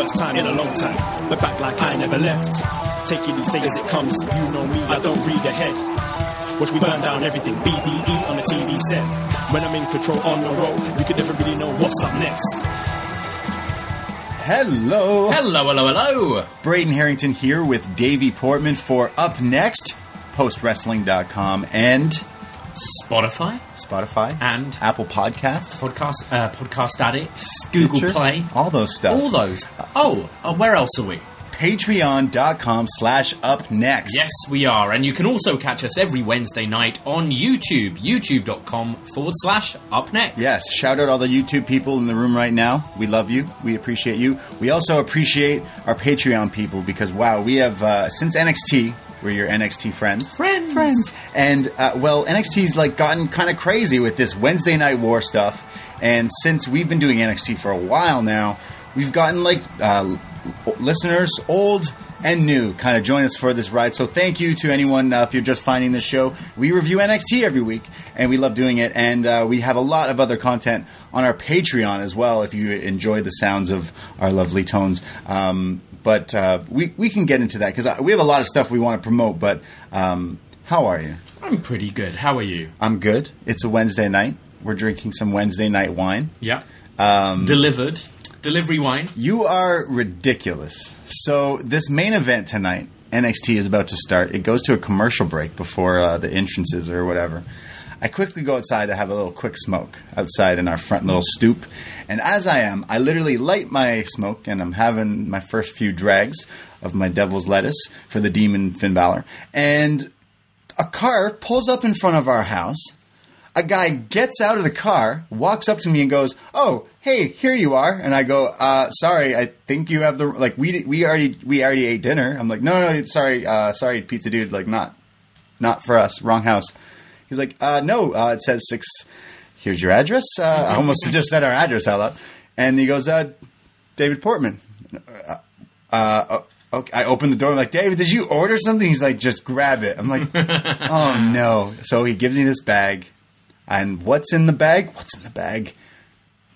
First time in a long time, but back like I never left. Taking these things as it comes, you know me, I don't read ahead. Watch me burn down everything, BDE on the TV set. When I'm in control on the road, you can never really know what's up next. Hello. Hello, hello, hello. Braden Herrington here with Davie Portman for Up Next, postwrestling.com, and Spotify Spotify, and Apple Podcasts, podcast, uh, podcast addict, Google Play, all those stuff. all those. Oh, uh, where else are we? Patreon.com slash Up Next. Yes, we are, and you can also catch us every Wednesday night on YouTube, youtube.com forward slash up next. Yes, shout out all the YouTube people in the room right now. We love you. We appreciate you. We also appreciate our Patreon people because, wow, we have, uh, since NXT, we're your NXT friends. Friends. Friends. And, uh, well, NXT's like gotten kind of crazy with this Wednesday Night War stuff. And since we've been doing NXT for a while now, we've gotten like uh, listeners, old and new, kind of join us for this ride. So thank you to anyone uh, if you're just finding this show. We review NXT every week, and we love doing it. And uh, we have a lot of other content on our Patreon as well. If you enjoy the sounds of our lovely tones. Um, but uh, we we can get into that because we have a lot of stuff we want to promote. But um, how are you? I'm pretty good. How are you? I'm good. It's a Wednesday night. We're drinking some Wednesday night wine. Yeah. Um, Delivered. Delivery wine. You are ridiculous. So this main event tonight, NXT is about to start. It goes to a commercial break before uh, the entrances or whatever. I quickly go outside to have a little quick smoke outside in our front little stoop. And as I am, I literally light my smoke and I'm having my first few drags of my devil's lettuce for the demon Finn Balor. And a car pulls up in front of our house. A guy gets out of the car, walks up to me, and goes, "Oh, hey, here you are." And I go, uh, "Sorry, I think you have the like we we already we already ate dinner." I'm like, "No, no, no sorry, uh, sorry, pizza dude, like not not for us, wrong house." He's like, uh, "No, uh, it says six. Here's your address." Uh, I almost just said our address out loud, and he goes, uh, "David Portman." Uh, uh, okay. I open the door. I'm like, David, did you order something? He's like, just grab it. I'm like, oh no. So he gives me this bag. And what's in the bag? What's in the bag?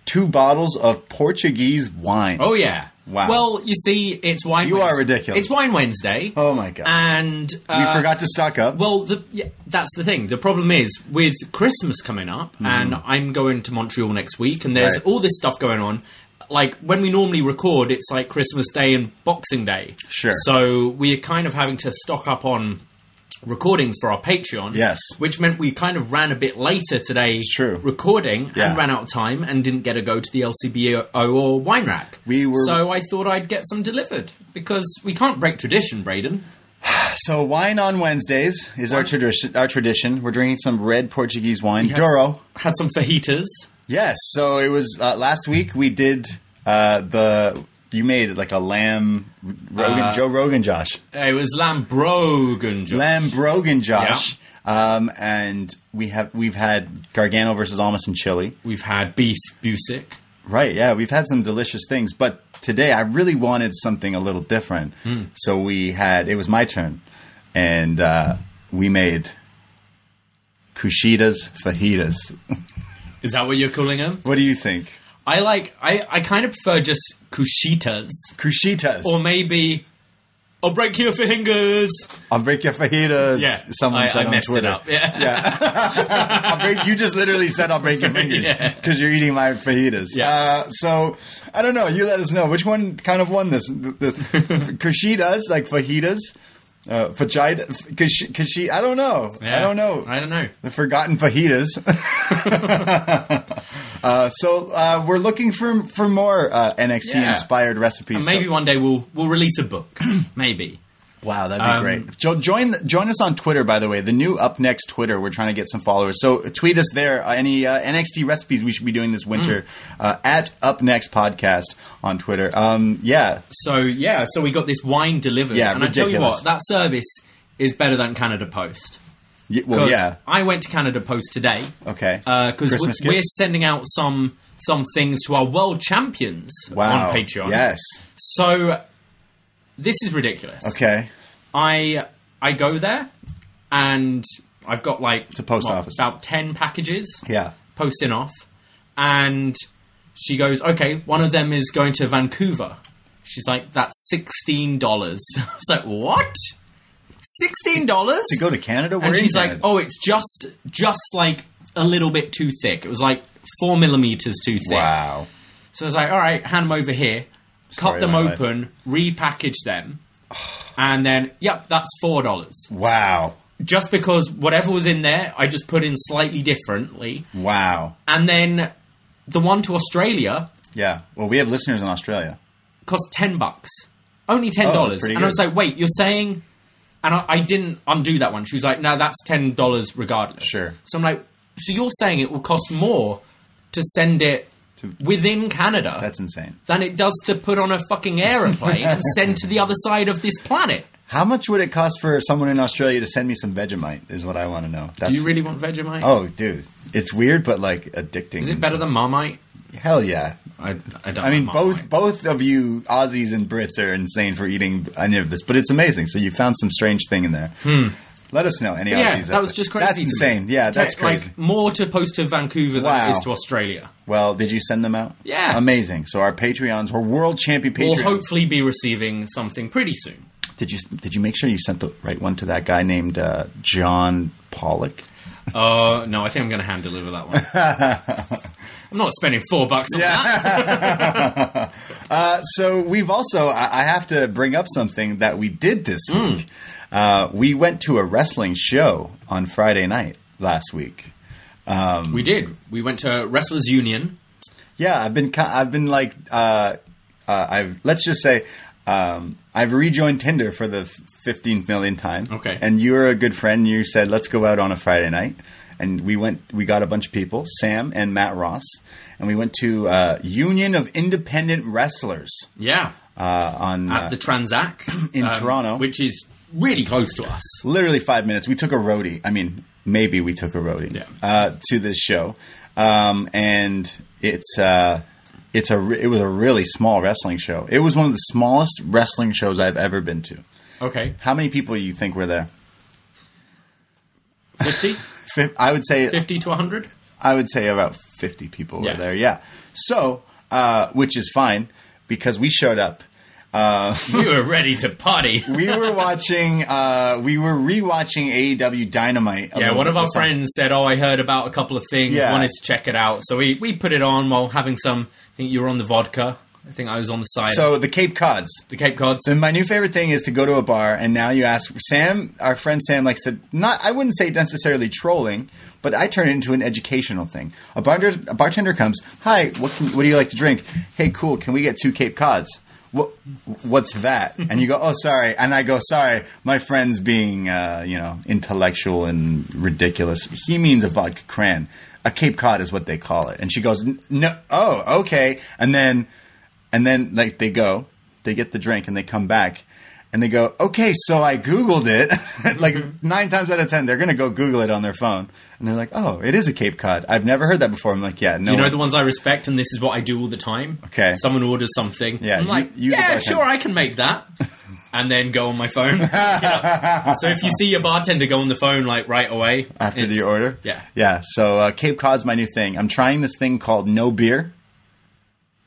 Two bottles of Portuguese wine. Oh, yeah. Wow. Well, you see, it's wine. You Wednesday. are ridiculous. It's wine Wednesday. Oh my god. And we uh, forgot to stock up. Well, the, yeah, that's the thing. The problem is with Christmas coming up, and I'm going to Montreal next week, and there's. Right. all this stuff going on. Like when we normally record, it's like Christmas Day and Boxing Day. Sure. So we're kind of having to stock up on recordings for our Patreon. Yes. Which meant we kind of ran a bit later today. It's true. Recording Yeah. and ran out of time and didn't get a go to the LCBO or Wine Rack. We were- So I thought I'd get some delivered because we can't break tradition, Braden. so wine on Wednesdays is our tradition. Our tradition. We're drinking some red Portuguese wine, Had- Douro. Had some fajitas. Yes. So it was uh, last week. We did uh, the you made like a lamb Rogan, Uh, Joe Rogan Josh. It was Lambrogan. Josh. Lamb Brogan Josh. Um, and we have we've had Gargano versus Almas and Chili. We've had beef Busick. Right, yeah, we've had some delicious things, but today I really wanted something a little different. So we had it was my turn, and uh, we made Kushitas fajitas. Is that what you're calling them? What do you think? I like. I, I kind of prefer just kushitas, Kushitas. or maybe I'll break your fingers. I'll break your fajitas. Yeah, someone I, said I on messed Twitter. it up. Yeah. I'll break, you just literally said I'll break your fingers Yeah. because you're eating my fajitas. Yeah. Uh, so I don't know. You let us know which one kind of won this. The, the Kushitas, like fajitas, uh, fajita, kush, she, I don't know. I don't know. I don't know. the forgotten fajitas. uh, so uh, we're looking for for more uh, NXT Yeah. inspired recipes. And maybe So- one day we'll we'll release a book. maybe. Wow, that'd be Um, great. Jo- join join us on Twitter, by the way. The new Up Next Twitter. We're trying to get some followers. So tweet us there. Uh, any uh, NXT recipes we should be doing this winter Mm. uh, at Up Next Podcast on Twitter. Um, yeah, So yeah, so we got this wine delivered. Yeah, and I tell you ridiculous. what, that service is better than Canada Post. Y- well, yeah. I went to Canada Post today Okay. because Christmas we're, we're sending out some some things to our world champions wow. on Patreon. Yes. So this is ridiculous. Okay. I I go there and I've got like a post office. about ten packages Yeah. posting off, and she goes, "Okay, one of them is going to Vancouver." She's like, "That's sixteen dollars." I was like, "What? Sixteen dollars?" To go to Canada, We're and she's like. "Oh, it's just just like a little bit too thick. It was like four millimeters too thick." wow." So I was like, all right, hand them over here, cut them my life. open, repackage them, and then, yep, that's four dollars. Wow. Just because whatever was in there, I just put in slightly differently, Wow. and then the one to Australia Yeah. Well, we have listeners in Australia. cost ten bucks, only ten oh, dollars, that's pretty and I was like, wait, you're saying? And I, I didn't undo that one. She was like, no, that's ten dollars regardless. Sure. So I'm like, so you're saying it will cost more to send it To- within Canada? That's insane. than it does to put on a fucking aeroplane and send to the other side of this planet. How much would it cost for someone in Australia to send me some Vegemite? Is what I want to know. That's, Do you really want Vegemite? Oh, dude, it's weird, but like addicting. Is it better than Marmite? Hell yeah! I, I don't I mean, like both Marmite. both of you Aussies and Brits are insane for eating any of this, but it's amazing. So you found some strange thing in there. Hmm. Let us know any. Yeah, that was just crazy. That's insane. Yeah, that's Like, crazy. Like more to post to Vancouver than Wow. it is to Australia. well, did you send them out? Yeah. amazing. So our Patreons, we're world champion We'll hopefully be receiving something pretty soon. did you did you make sure you sent the right one to that guy named uh, John Pollock? Uh, no, I think I'm going to hand deliver that one. I'm not spending four bucks on that. So we've also I I have to bring up something that we did this Hmm. week. Uh, we went to a wrestling show on Friday night last week. We did. We went to Wrestlers Union. Yeah, I've been I've been like uh, uh, I've let's just say um, I've rejoined Tinder for the fifteenth million time. Okay. and you're a good friend. You said let's go out on a Friday night, and we went. We got a bunch of people, Sam and Matt Ross, and we went to uh, Union of Independent Wrestlers Yeah. uh, on At uh, the Transac. um, in Toronto. Which is really close to us. literally five minutes. We took a roadie. I mean, maybe we took a roadie Yeah. uh, to this show, um, and it's uh, it's a it was a really small wrestling show. It was one of the smallest wrestling shows I've ever been to. Okay. How many people do you think were there? 50? I would say 50 to 100? I would say about fifty people were there. Yeah, so uh, which is fine because we showed up. We were ready to party. We were watching. Uh, we were rewatching AEW Dynamite. Yeah, one of our friends said, "Oh, I heard about a couple of things. Yeah. Wanted to check it out." So we, we put it on while having some. I think you were on the vodka. I think I was on the side. So the Cape Cods. the Cape Cods. And my new favorite thing is to go to a bar and now you ask Sam, our friend Sam likes to not I wouldn't say necessarily trolling, but I turn it into an educational thing. A bartender, a bartender comes, "Hi, what can, what do you like to drink?" "Hey, cool, can we get two Cape Cods?" What what's that? and you go, "Oh, sorry." And I go, "Sorry, my friend's being uh, you know, intellectual and ridiculous. He means a vodka cran. A Cape Cod is what they call it." And she goes, "No, oh, okay." And then And then like they go, they get the drink, and they come back. And they go, okay, so I Googled it. like nine times out of ten, they're going to go Google it on their phone. And they're like, oh, it is a Cape Cod. I've never heard that before. I'm like, yeah, no. You know one- the ones I respect, and this is what I do all the time. Okay. Someone orders something. Yeah, I'm like, you the yeah, sure, I can make that. and then go on my phone. Pick it up. so if you see your bartender go on the phone like right away after the order. yeah, Yeah. So uh, Cape Cod's my new thing. I'm trying this thing called no beer.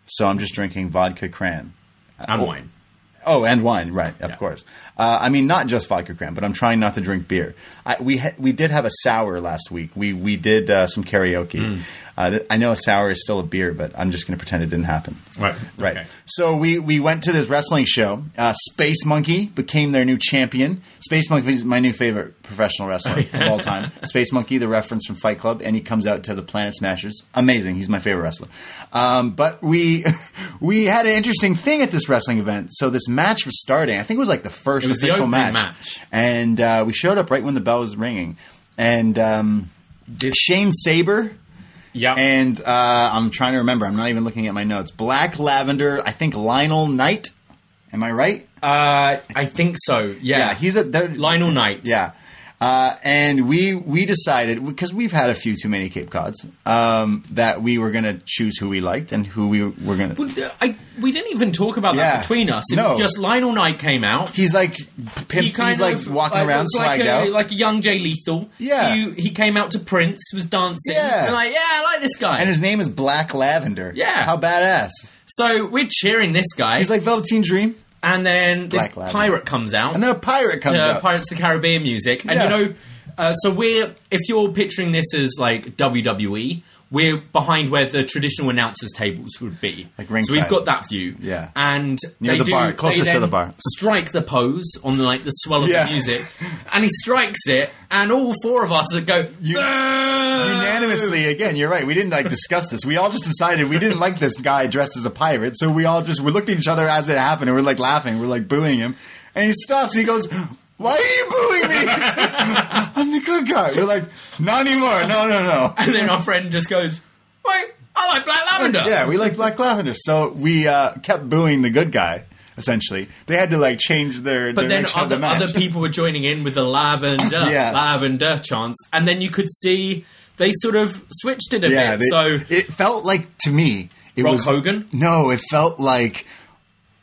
So I'm just drinking vodka cran. and wine. Oh, and wine, right? Of Yeah. course. Uh, I mean, not just vodka cran, but I'm trying not to drink beer. I, we ha- we did have a sour last week. We we did uh, some karaoke. Hmm. Uh, th- I know a sour is still a beer, but I'm just going to pretend it didn't happen. Right. Right. Okay. So we we went to this wrestling show. Uh, Space Monkey became their new champion. Space Monkey is my new favorite professional wrestler of all time. Space Monkey, the reference from Fight Club, and he comes out to the Planet Smashers. Amazing. He's my favorite wrestler. Um, but we we had an interesting thing at this wrestling event. So this match was starting. I think it was like the first It was the official match. match. and uh, we showed up right when the bell was ringing. And um, Shane Saber Yeah. and uh, I'm trying to remember. I'm not even looking at my notes. Black Lavender. I think Lionel Knight. Am I right? uh, I think so. Yeah. Yeah, he's a Lionel Knight. Yeah, uh, and we we decided because we've had a few too many Cape Cods um, that we were going to choose who we liked and who we were going to. Well, we didn't even talk about Yeah. that between us. It No. was just Lionel Knight came out. He's like pimp, he he's like of walking like, around like a, out. like a young Jay Lethal. Yeah. he, he came out to Prince, was dancing. Yeah. like yeah, I like this guy. and his name is Black Lavender. Yeah. how badass! so we're cheering this guy, He's like Velveteen Dream, and then this Black pirate comes out. and then a pirate comes to out. Pirates of the Caribbean music. And Yeah. you know, uh, so we're if you're picturing this as like WWE, we're behind where the traditional announcers tables would be. Like so we've got that view. Yeah. and Near they the do, bar, closest to the bar. Strike the pose on like the swell of Yeah. the music, and he strikes it, and all four of us go. You- unanimously again you're right we didn't like discuss this we all just decided we didn't like this guy dressed as a pirate so we all just we looked at each other as it happened and we're like laughing we're like booing him and he stops and he goes why are you booing me? I'm the good guy. We're like not anymore. No no no. And then our friend just goes, "Wait, I like Black Lavender." yeah we like black lavender. So we uh, kept booing the good guy essentially. They had to like change their But then the other, match. other people were joining in with the lavender, Yeah. lavender chants, and then you could see they sort of switched it a yeah bit. they- so it felt like to me it Rock was Hogan, No, it felt like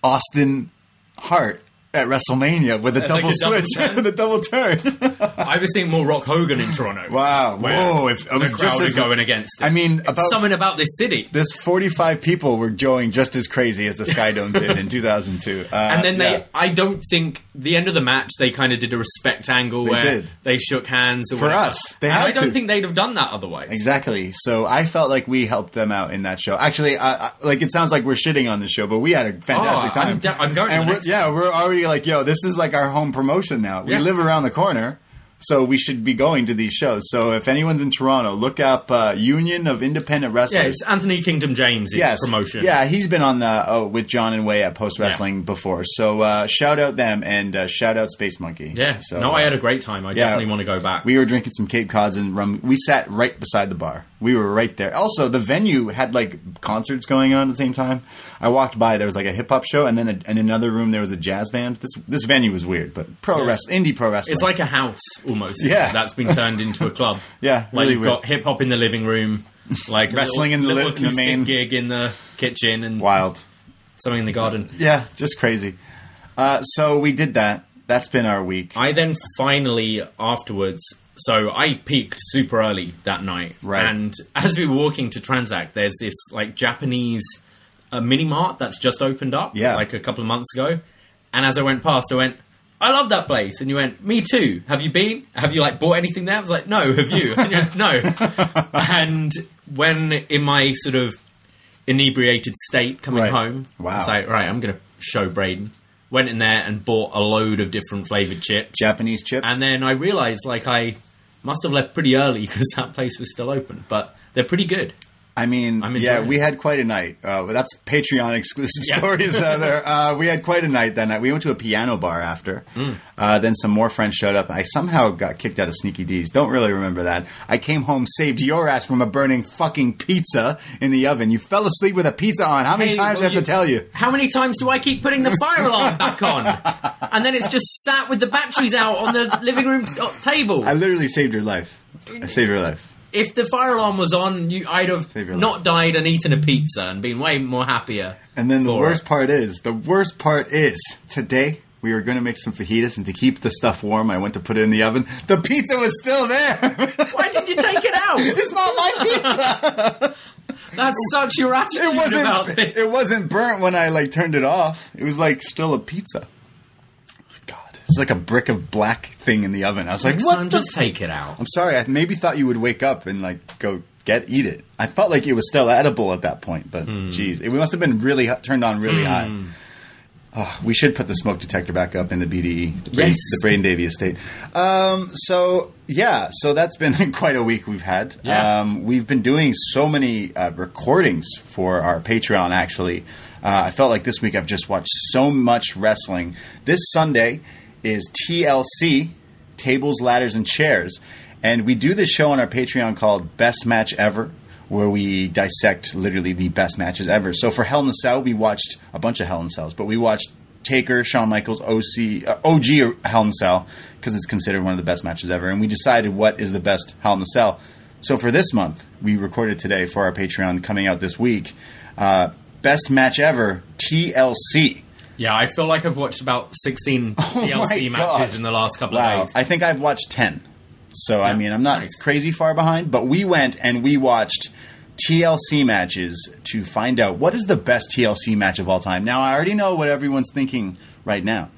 Austin Hart at WrestleMania with a like double a switch, with a double turn. I was thinking more Rock Hogan in Toronto. wow! Whoa! If, it the was crowd as, going against it. I mean, It's about something about this city. this forty-five people were going just as crazy as the Skydome did in two thousand two. Uh, And then they, yeah. I don't think the end of the match they kind of did a respect angle where did. they shook hands or For whatever. us. They And had I don't to. think they'd have done that otherwise. Exactly. So I felt like we helped them out in that show. Actually, uh, uh, like it sounds like we're shitting on the show, but we had a fantastic Oh, I'm time. de- I'm going to And we're, yeah, we're already like, yo, this is like our home promotion now. We Yeah. live around the corner, so we should be going to these shows. So if anyone's in Toronto, look up uh, Union of Independent Wrestlers. Yeah, it's Anthony Kingdom James' Yes, promotion. Yeah, he's been on the oh, with John and Wai at Post Wrestling before. So uh, shout out them and uh, shout out Space Monkey. Yeah. So, no, I uh, had a great time. I yeah. definitely want to go back. we were drinking some Cape Cods and rum. We sat right beside the bar. We were right there. Also, the venue had like concerts going on at the same time. I walked by. There was like a hip hop show, and then a, in another room there was a jazz band. This this venue was weird, but pro Yeah. wrestling, indie pro wrestling. It's like a house almost. Yeah. that's been turned into a club. Yeah, like really you've weird. got hip hop in the living room, like Wrestling little, in the little li- in the main- gig in the kitchen, and wild. something in the garden. Yeah, just crazy. Uh, so we did that. That's been our week. I then finally afterwards. So I peaked super early that night, Right. and as we were walking to Transact, there's this like Japanese uh, mini mart that's just opened up, Yeah. like a couple of months ago. And as I went past, I went, "I love that place," and you went, "Me too." Have you been? Have you like bought anything there? I was like, "No." Have you? And you went, no. and when in my sort of inebriated state coming Right. home, Wow. I was like, "Right, I'm going to show Braden." Went in there and bought a load of different flavored chips. Japanese chips. And then I realized like I must have left pretty early because that place was still open, but they're pretty good. I mean, yeah, we had quite a night. Uh, that's Patreon exclusive Yeah. stories. Uh, there. Uh, we had quite a night that night. We went to a piano bar after. Mm. Uh, then some more friends showed up. I somehow got kicked out of Sneaky Dee's. Don't really remember that. I came home, saved your ass from a burning fucking pizza in the oven. You fell asleep with a pizza on. How many Hey, times do I have to tell you? How many times do I keep putting the fire alarm back on? And then it's just sat with the batteries out on the living room t- uh, table. I literally saved your life. I saved your life. If the fire alarm was on, you, I'd have not died and eaten a pizza and been way more happier. And then the worst it. part is, the worst part is, today we were going to make some fajitas, and to keep the stuff warm, I went to put it in the oven. The pizza was still there. Why didn't you take it out? it's not my pizza. That's such your attitude It about wasn't. this. It wasn't burnt when I like turned it off. It was like still a pizza. It's like a brick of black thing in the oven. I was like, Next what? time, just take it out. I'm sorry. I maybe thought you would wake up and like go get eat it. I felt like it was still edible at that point, but jeez, geez, it must have been really hot- turned on really high. Oh, we should put the smoke detector back up in the BDE, the, Brain, Yes. the Brain Davie estate. Um, so yeah, so that's been quite a week we've had. Yeah. Um, we've been doing so many uh, recordings for our Patreon. Actually, uh, I felt like this week I've just watched so much wrestling. This Sunday is TLC, Tables, Ladders, and Chairs, and we do this show on our Patreon called Best Match Ever. Where we dissect literally the best matches ever. So for Hell in a Cell, we watched a bunch of Hell in Cells, but we watched Taker, Shawn Michaels, OC, uh, OG Hell in a Cell because it's considered one of the best matches ever, and we decided what is the best Hell in a Cell. So for this month, we recorded today for our Patreon coming out this week. Uh, best match ever TLC. Yeah, I feel like I've watched about 16 TLC Oh God. matches in the last couple Wow, of days. I think I've watched ten. So I mean, I'm not nice. crazy far behind, but we went and we watched TLC matches to find out what is the best TLC match of all time. Now I already know what everyone's thinking right now,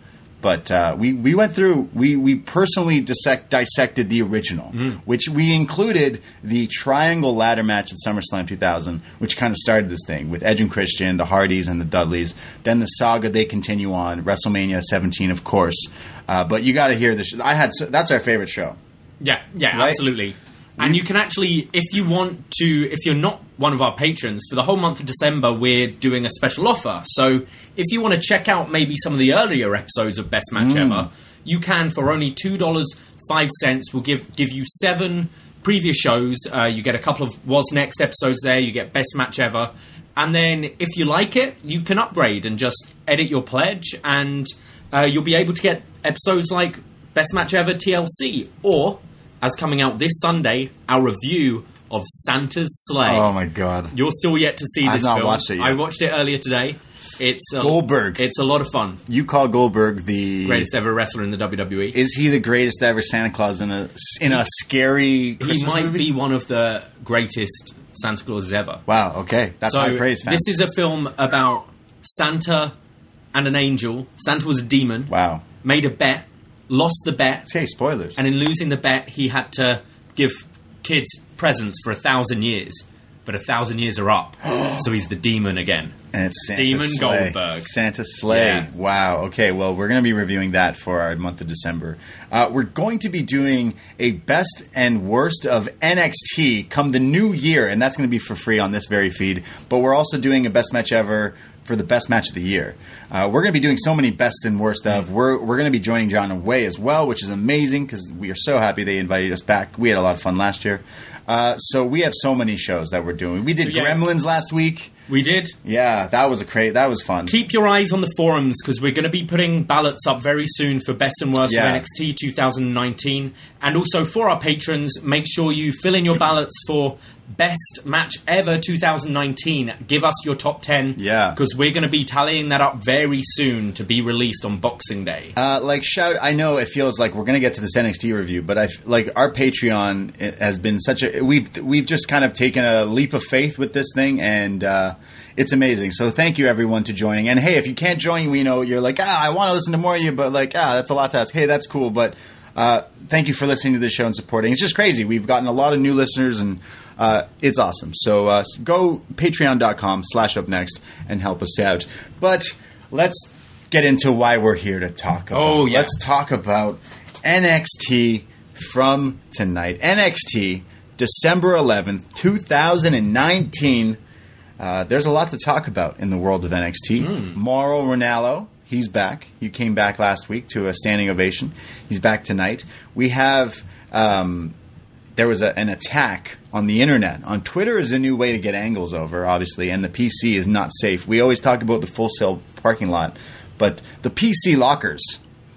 but uh, we we went through we we personally dissect, dissected the original, Mm. which we included the triangle ladder match at SummerSlam 2000, which kind of started this thing with Edge and Christian, the Hardys, and the Dudleys. Then the saga they continue on WrestleMania 17, of course. Uh, but you got to hear this. I had that's our favorite show. Yeah, yeah, Right? absolutely. And you can actually, if you want to, if you're not one of our patrons, for the whole month of December, we're doing a special offer. So if you want to check out maybe some of the earlier episodes of Best Match Ever, you can for only two dollars five cents. We'll give give you seven previous shows. Uh, you get a couple of What's Next episodes there. You get Best Match Ever. And then, if you like it, you can upgrade and just edit your pledge, and uh, you'll be able to get episodes like Best Match Ever TLC, or as coming out this Sunday, our review of Santa's Slay. Oh my god. You're still yet to see this I've not film. watched it yet. I watched it earlier today. It's a, Goldberg. It's a lot of fun. You call Goldberg the Greatest ever wrestler in the WWE. Is he the greatest ever Santa Claus in a in a scary Christmas he might movie? be one of the greatest Santa Clauses ever. Wow. Okay, that's so high praise, this is a film about Santa and an angel. Santa was a demon. wow. Made a bet, lost the bet, Hey, spoilers. and in losing the bet, he had to give kids presents for a thousand years. But a thousand years are up, so he's the demon again. And it's Santa Demon Slay. Goldberg. Santa Slay. Yeah. Wow. Okay. Well, we're going to be reviewing that for our month of December. Uh, we're going to be doing a best and worst of NXT come the new year, and that's going to be for free on this very feed. But we're also doing a best match ever for the best match of the year. Uh, we're going to be doing so many best and worst of. We're we're going to be joining John and Wai as well, which is amazing because we are so happy they invited us back. We had a lot of fun last year. Uh, so we have so many shows that we're doing. We did So, yeah. Gremlins last week. We did. Yeah, that was a cra That was fun. Keep your eyes on the forums because we're going to be putting ballots up very soon for best and worst Yeah. of NXT 2019. And also for our patrons, make sure you fill in your ballots for best match ever 2019. Give us your top 10. Yeah. Because we're going to be tallying that up very soon to be released on Boxing Day. Uh, like shout, I know it feels like we're gonna get to this NXT review, but I like our Patreon has been such a we've we've just kind of taken a leap of faith with this thing, and uh, it's amazing. So thank you everyone to joining. And hey, if you can't join, we know you're like ah, I want to listen to more of you, but like ah, that's a lot to ask. Hey, that's cool, but uh, thank you for listening to the show and supporting. It's just crazy. We've gotten a lot of new listeners and. Uh, it's awesome. So uh, go patreon.com slash up next and help us out. But let's get into why we're here to talk about. Oh, yeah. Let's talk about NXT from tonight. NXT December 11th, 2019. Uh, there's a lot to talk about in the world of NXT. Mauro Ranallo, he's back. He came back last week to a standing ovation. He's back tonight. We have. Um, there was a, an attack on the internet. On Twitter is a new way to get angles over, obviously, and the PC is not safe. We always talk about the full sail parking lot, but the PC lockers.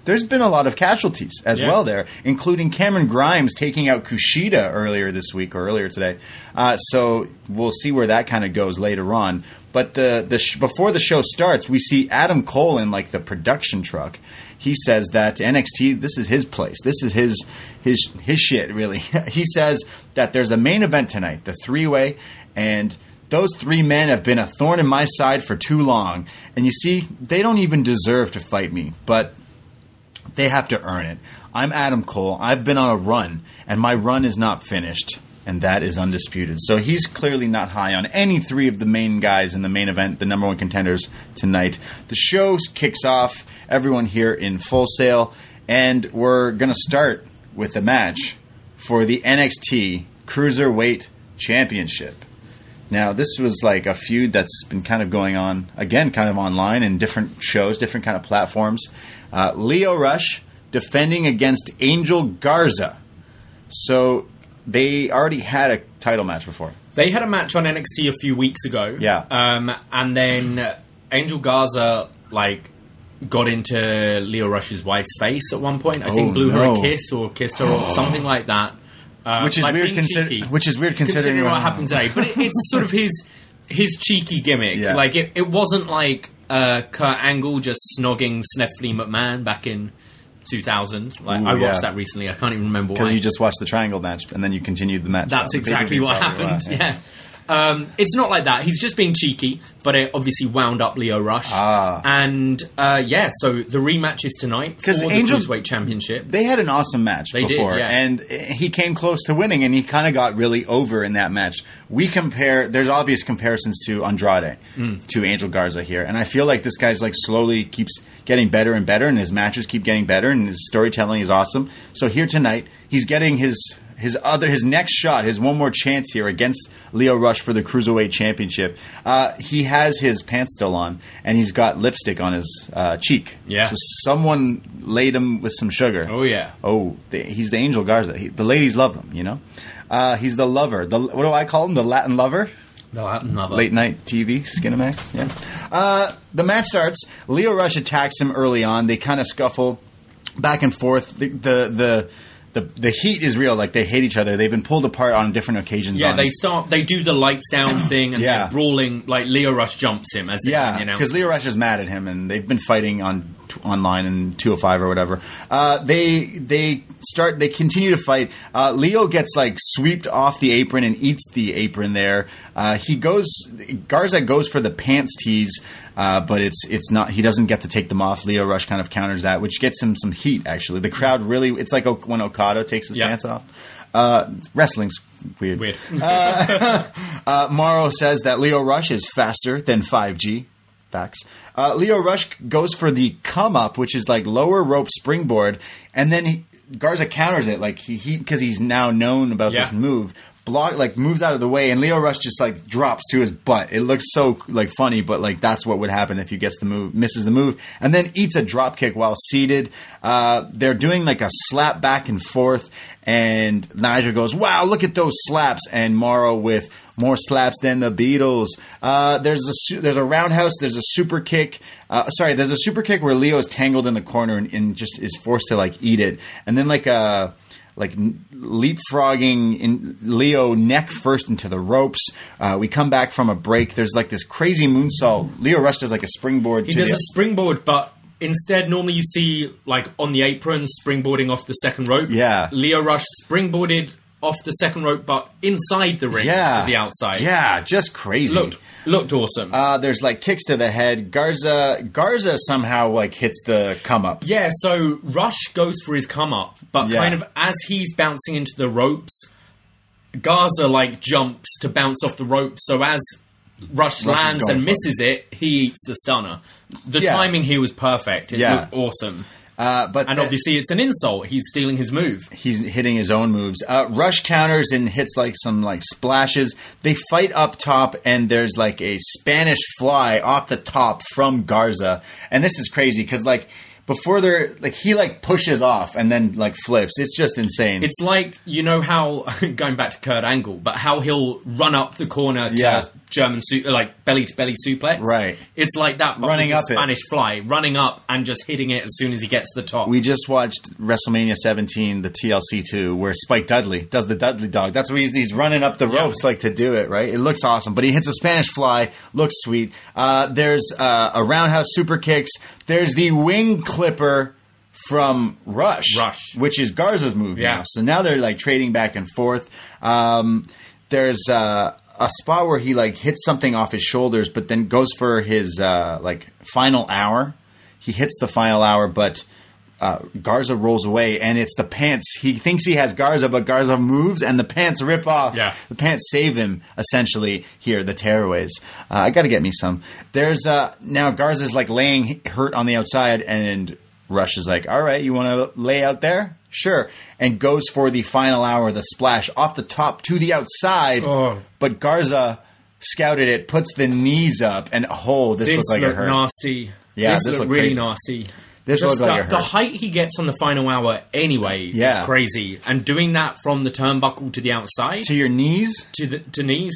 There's been a lot of casualties as Yeah. well there, including Cameron Grimes taking out Kushida earlier this week or earlier today. Uh, so we'll see where that kind of goes later on. But the the sh- before the show starts, we see Adam Cole in like the production truck. He says that NXT this is his place. This is his his his shit. Really, he says that there's a main event tonight, the three way, and those three men have been a thorn in my side for too long. And you see, they don't even deserve to fight me, but they have to earn it. I'm Adam Cole. I've been on a run, and my run is not finished, and that is undisputed. So he's clearly not high on any three of the main guys in the main event, the number one contenders tonight. The show kicks off, everyone here in full sail, and we're going to start with the match for the NXT Cruiserweight Championship. Now, this was like a feud that's been kind of going on again, kind of online in different shows, different kind of platforms. Uh, Lio Rush defending against Angel Garza. So they already had a title match before. They had a match on NXT a few weeks ago. Yeah. Um, and then Angel Garza, like, got into Lio Rush's wife's face at one point. I Oh, think blew her a kiss or kissed her or something like that. Uh, Which is like weird consider- which is weird considering what what- happened today. But it, it's sort of his his cheeky gimmick. Yeah. Like, it, it wasn't like uh, Kurt Angle just snogging Stephanie McMahon back in 2000. Like, Ooh, I watched yeah. that recently. I can't even remember why. Because you just watched the triangle match and then you continued the match. That's exactly what happened. wow, Yeah. Um, it's not like that. He's just being cheeky, but it obviously wound up Lio Rush. Ah. And uh, yeah, so the rematch is tonight for 'Cause the Angel- Cruiserweight Championship. They had an awesome match They did, before, yeah. and he came close to winning, and he kind of got really over in that match. We compare, there's obvious comparisons to Andrade, Mm. to Angel Garza here, and I feel like this guy's like slowly keeps getting better and better, and his matches keep getting better, and his storytelling is awesome. So here tonight, he's getting his his other his next shot, his one more chance here against Lio Rush for the cruiserweight championship. Uh, he has his pants still on, and he's got lipstick on his uh, cheek. Yeah. So someone laid him with some sugar. Oh, yeah. Oh, the, he's the Angel Garza. He, the ladies love him. You know, uh, he's the lover. The what do I call him? The Latin lover. The Latin lover. Late night TV, Skinamax. Yeah. Uh, the match starts. Lio Rush attacks him early on. They kind of scuffle back and forth. The, the the the the heat is real. Like they hate each other. They've been pulled apart on different occasions. Yeah, on, they start. They do the lights down thing, and Yeah. they're brawling. Like Lio Rush jumps him as they Yeah, because Lio Rush is mad at him, and they've been fighting on online in 205 or whatever. Uh, they they start they continue to fight. Uh, Lio gets like swept off the apron and eats the apron there. Uh, he goes Garza goes for the pants tees, uh, but it's it's not. He doesn't get to take them off. Lio Rush kind of counters that, which gets him some heat. Actually, the crowd really it's like when Okada takes his Yeah. pants off. Uh, wrestling's weird. Weird. Uh, Mauro says that Lio Rush is faster than 5G. Facts. Uh, Lio Rush goes for the come up, which is like lower rope springboard, and then he, Garza counters it like he because he's now known about Yeah. this move. Block like moves out of the way, and Lio Rush just like drops to his butt. It looks so like funny, but like that's what would happen if he gets the move, misses the move, and then eats a drop kick while seated. Uh, they're doing like a slap back and forth, and Nigel goes, "Wow, look at those slaps!" And Mauro with more slaps than the Beatles. Uh, there's a su- there's a roundhouse. There's a super kick. Uh, sorry, there's a super kick where Lio is tangled in the corner and, and just is forced to like eat it, and then like a like leapfrogging in Lio neck first into the ropes. Uh, we come back from a break. There's like this crazy moonsault. Lio Rush does like a springboard. He to does the, a springboard, but instead, normally you see like on the apron springboarding off the second rope. Yeah. Lio Rush springboarded off the second rope, but inside the ring yeah to the outside. Yeah, just crazy. looked looked awesome. Uh, there's like kicks to the head. Garza Garza somehow like hits the come up. yeah, so Rush goes for his come up, but Yeah. kind of as he's bouncing into the ropes, Garza like jumps to bounce off the rope. So as Rush, Rush lands and for it. misses it, he eats the stunner. The Yeah. timing here was perfect. It Yeah. looked awesome. Uh, but And obviously, it's an insult. He's stealing his move. he's hitting his own moves. Uh, Rush counters and hits like some like splashes. They fight up top, and there's like a Spanish fly off the top from Garza, and this is crazy because like before they're like he like pushes off and then like flips. It's just insane. It's like you know how going back to Kurt Angle, but how he'll run up the corner to Yeah. German su- like belly to belly suplex. Right. It's like that, but Running up the it. Spanish fly, running up and just hitting it as soon as he gets to the top. we just watched WrestleMania 17, the TLC 2, where Spike Dudley does the Dudley dog. That's what he's, he's running up the ropes like to do it, right? It looks awesome. But he hits a Spanish fly, looks sweet. Uh, there's uh, a roundhouse super kicks. There's the wing clipper from Rush, Rush. which is Garza's move Yeah. now. So now they're like trading back and forth. Um, there's uh, a spot where he like hits something off his shoulders, but then goes for his uh, like final hour. He hits the final hour, but uh, Garza rolls away, and it's the pants. He thinks he has Garza, but Garza moves, and the pants rip off. Yeah. the pants save him essentially here. The tearaways. Uh, I got to get me some. There's uh, now Garza's like laying hurt on the outside, and Rush is like, "All right, you want to lay out there?" Sure, and goes for the final hour, the splash off the top to the outside. Oh. But Garza scouted it, puts the knees up, and oh, this, this looks like it looked hurt. nasty. Yeah, this, this looked looked really crazy. nasty. This Just looked like the, it the height he gets on the final hour anyway Yeah. is crazy, and doing that from the turnbuckle to the outside to your knees. to the to knees,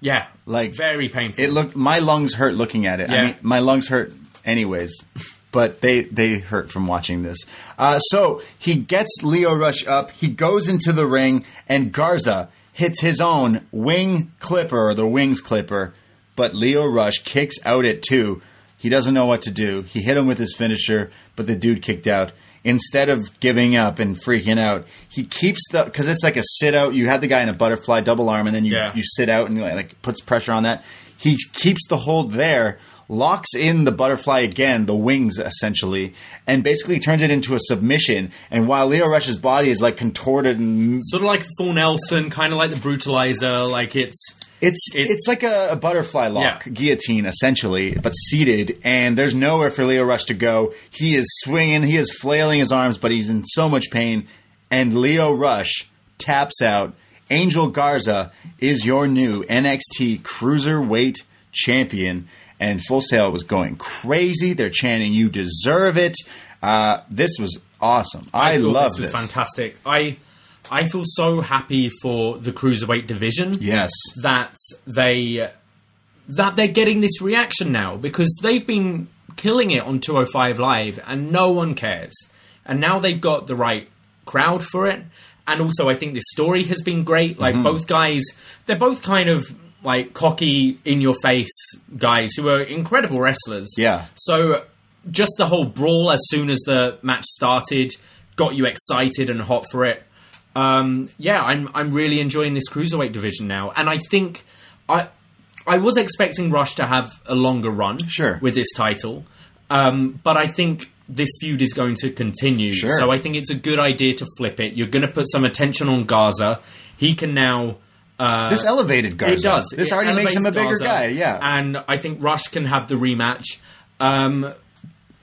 yeah, Like, very painful. It looked my lungs hurt looking at it. I Yeah. mean, my lungs hurt anyways, but they they hurt from watching this. Uh, so he gets Lio Rush up. He goes into the ring, and Garza hits his own wing clipper or the wings clipper, but Lio Rush kicks out at two. He doesn't know what to do. He hit him with his finisher, but the dude kicked out. Instead of giving up and freaking out, he keeps the because it's like a sit out. You have the guy in a butterfly double arm, and then you Yeah. you sit out and like, like puts pressure on that. He keeps the hold there, locks in the butterfly again, the wings essentially, and basically turns it into a submission. And while Lio Rush's body is like contorted and sort of like full Nelson, kind of like the brutalizer. Like it's it's It- it's like a, a butterfly lock Yeah. guillotine essentially, but seated. And there's nowhere for Lio Rush to go. He is swinging, he is flailing his arms, but he's in so much pain. And Lio Rush taps out. Angel Garza is your new NXT Cruiserweight champion. And Full Sail was going crazy. They're chanting, "You deserve it." Uh, this was awesome. I, thought love this was this. fantastic. I I feel so happy for the cruiserweight division. Yes, that they that they're getting this reaction now because they've been killing it on 205 live and no one cares and now they've got the right crowd for it and also i think this story has been great Mm-hmm. like both guys they're both kind of like cocky in your face guys who are incredible wrestlers Yeah. so just the whole brawl as soon as the match started got you excited and hot for it um, yeah, I'm I'm really enjoying this cruiserweight division now, and I think I I was expecting Rush to have a longer run, Sure. with this title, um, but I think this feud is going to continue. Sure. So I think it's a good idea to flip it. You're going to put some attention on Garza. He can now. Uh, this elevated Garza. it does. This It already makes him a bigger Garza, guy. Yeah, and I think Rush can have the rematch. Um,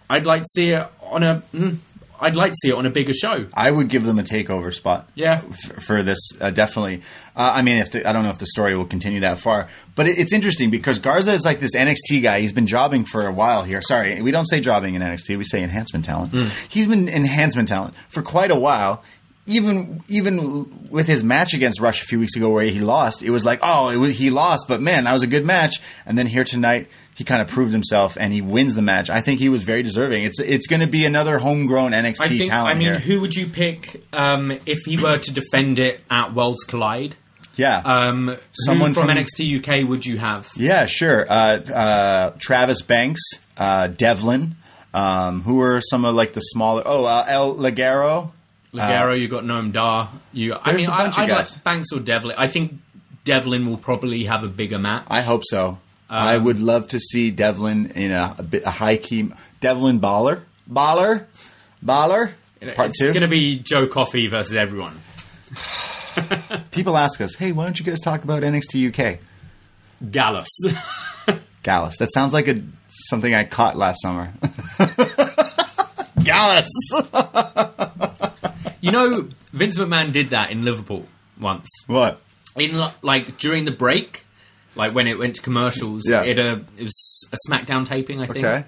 I'd like to see it on a. Mm, I'd like to see it on a bigger show. I would give them a takeover spot. Yeah. f- for this uh, definitely. Uh, I mean, if the, I don't know if the story will continue that far, but it, it's interesting because Garza is like this NXT guy. He's been jobbing for a while here. Sorry, we don't say jobbing in NXT. We say enhancement talent. He's been enhancement talent for quite a while. Even even with his match against Rush a few weeks ago, where he lost, it was like, oh, it was, he lost, but man, that was a good match. And then here tonight, he kind of proved himself and he wins the match. I think he was very deserving. It's it's going to be another homegrown NXT I think. talent I mean, here. who would you pick um, if he were to defend it at Worlds Collide? yeah, Um, Someone from, from- NXT UK would you have? Yeah, sure. Uh, uh, Travis Banks, uh, Devlin. Um, who are some of like the smaller? Oh, uh, El Ligero. Ligero, you've got Noam Dar. You, I Uh, mean, I, guys. like Banks or Devlin. I think Devlin will probably have a bigger match. I hope so. I Um, would love to see Devlin in a, a, bit, a high key. Devlin Baller, Baller, Baller. Part it's two. going to be Joe Coffey versus everyone. People ask us, "Hey, why don't you guys talk about NXT UK?" Gallus. Gallus. That sounds like a something I caught last summer. Gallus. You know, Vince McMahon did that in Liverpool once. what? In li- like during the break, like when it went to commercials. Yeah. It, uh, it was a SmackDown taping, I think. Okay.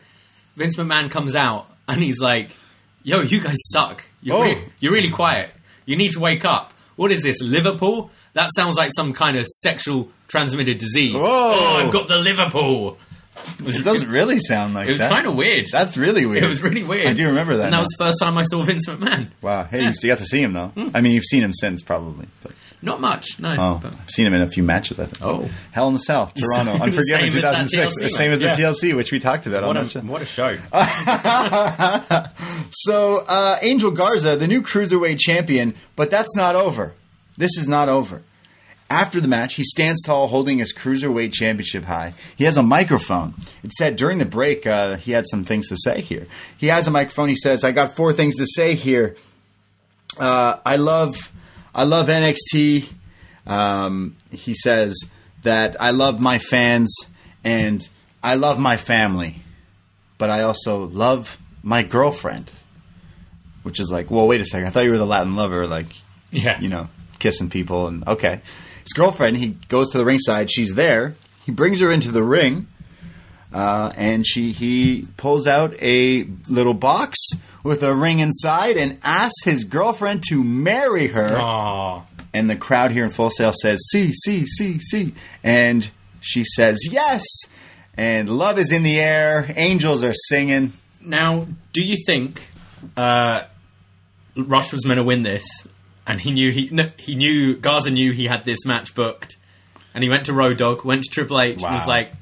Vince McMahon comes out and he's like, "Yo, you guys suck. You're, Oh. re- you're really quiet. You need to wake up. What is this, Liverpool? That sounds like some kind of sexual transmitted disease. Whoa. Oh, I've got the Liverpool. It doesn't really sound like It was that. kind of weird. That's really weird. it was really weird. I do remember that. And that now. was the first time I saw Vince McMahon. wow. Hey, Yeah. you got to see him though. I mean, you've seen him since probably. But- Not much, no. oh, but- I've seen him in a few matches. I think. Oh. Hell in the South, Toronto, The Unforgiven, as that 2006. The same as the. TLC, which we talked about what, on a, that show. what a show. So, uh, Angel Garza, the new cruiserweight champion, but that's not over. This is not over. After the match, he stands tall holding his cruiserweight championship high. He has a microphone. It said during the break uh, he had some things to say here. He has a microphone. He says, "I got four things to say here. Uh, I love, I love NXT." Um, he says that I love my fans and I love my family, but I also love my girlfriend. Which is like, well, wait a second. I thought you were the Latin lover, like Yeah. you know, kissing people and okay. His girlfriend, he goes to the ringside, she's there. He brings her into the ring, uh, and she he pulls out a little box with a ring inside and asks his girlfriend to marry her. Aw. And the crowd here in Full Sail says, "See, see, see, see," and she says, "Yes." And love is in the air. Angels are singing. Now, do you think uh, Rush was meant to win this, and he knew he no, he knew Garza knew he had this match booked, and he went to Road Dogg, went to Triple H, and was like,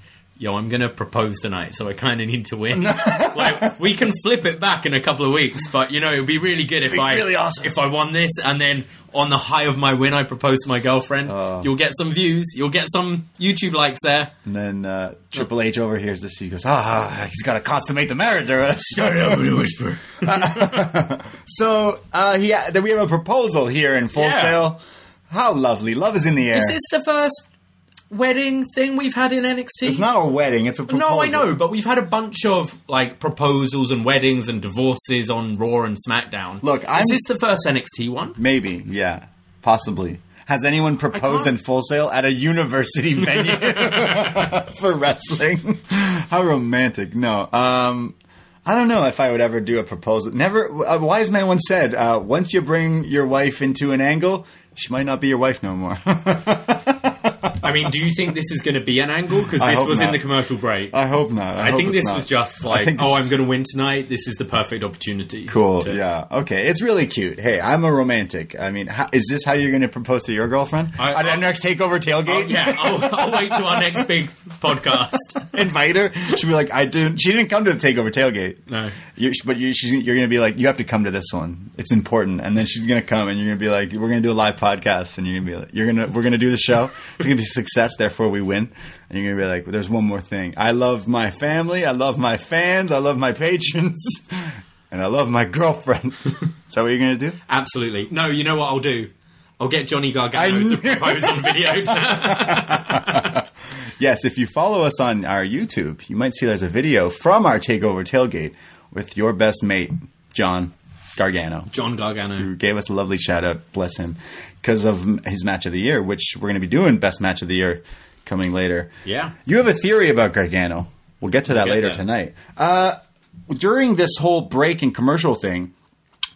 "Yo, I'm gonna propose tonight, so I kind of need to win. like, we can flip it back in a couple of weeks, but you know, it'd be really good if I really awesome. if I won this, and then on the high of my win, I propose to my girlfriend. Oh. You'll get some views, you'll get some YouTube likes there. And then uh, Triple H overhears this. He goes, "Ah, he's got to consummate the marriage." Or whatever. Started out with a whisper. So uh, he, then we have a proposal here in Full Yeah. Sail. How lovely! Love is in the air. Is this the first wedding thing we've had in NXT? it's not a wedding; it's a proposal. No, I know, but we've had a bunch of like proposals and weddings and divorces on Raw and SmackDown. Look, I'm- is this the first NXT one? Maybe, yeah, possibly. Has anyone proposed in Full Sail at a university venue for wrestling? How romantic! No, um, I don't know if I would ever do a proposal. Never. A wise man once said, uh, "Once you bring your wife into an angle, she might not be your wife no more." I mean, do you think this is going to be an angle? Because this was in the commercial break. I hope not. I, I hope think this not. was just like, oh, I'm going to win tonight. This is the perfect opportunity. Cool. to- Yeah. Okay. It's really cute. Hey, I'm a romantic. I mean, how, is this how you're going to propose to your girlfriend I- at our next takeover Oh, tailgate? yeah, I'll, I'll wait to our next big podcast. Invite her. She'll be like, I didn't. She didn't come to the takeover tailgate. No. You, but you, she's, you're going to be like, you have to come to this one. It's important. And then she's going to come, and you're going to be like, we're going to do a live podcast, and you're going to be like, you're going to, we're going to do the show. It's going to be a success. Therefore, we win. And you're going to be like, there's one more thing. I love my family. I love my fans. I love my patrons. And I love my girlfriend. Is that what you're going to do? Absolutely. No, you know what I'll do? I'll get Johnny Gargano I to propose on video. Yes, if you follow us on our YouTube, you might see there's a video from our takeover tailgate with your best mate, John Gargano, John Gargano. who gave us a lovely shout out, bless him, because of his match of the year, which we're going to be doing best match of the year coming later. Yeah. You have a theory about Gargano. We'll get to that get later there. tonight. Uh, during this whole break and commercial thing,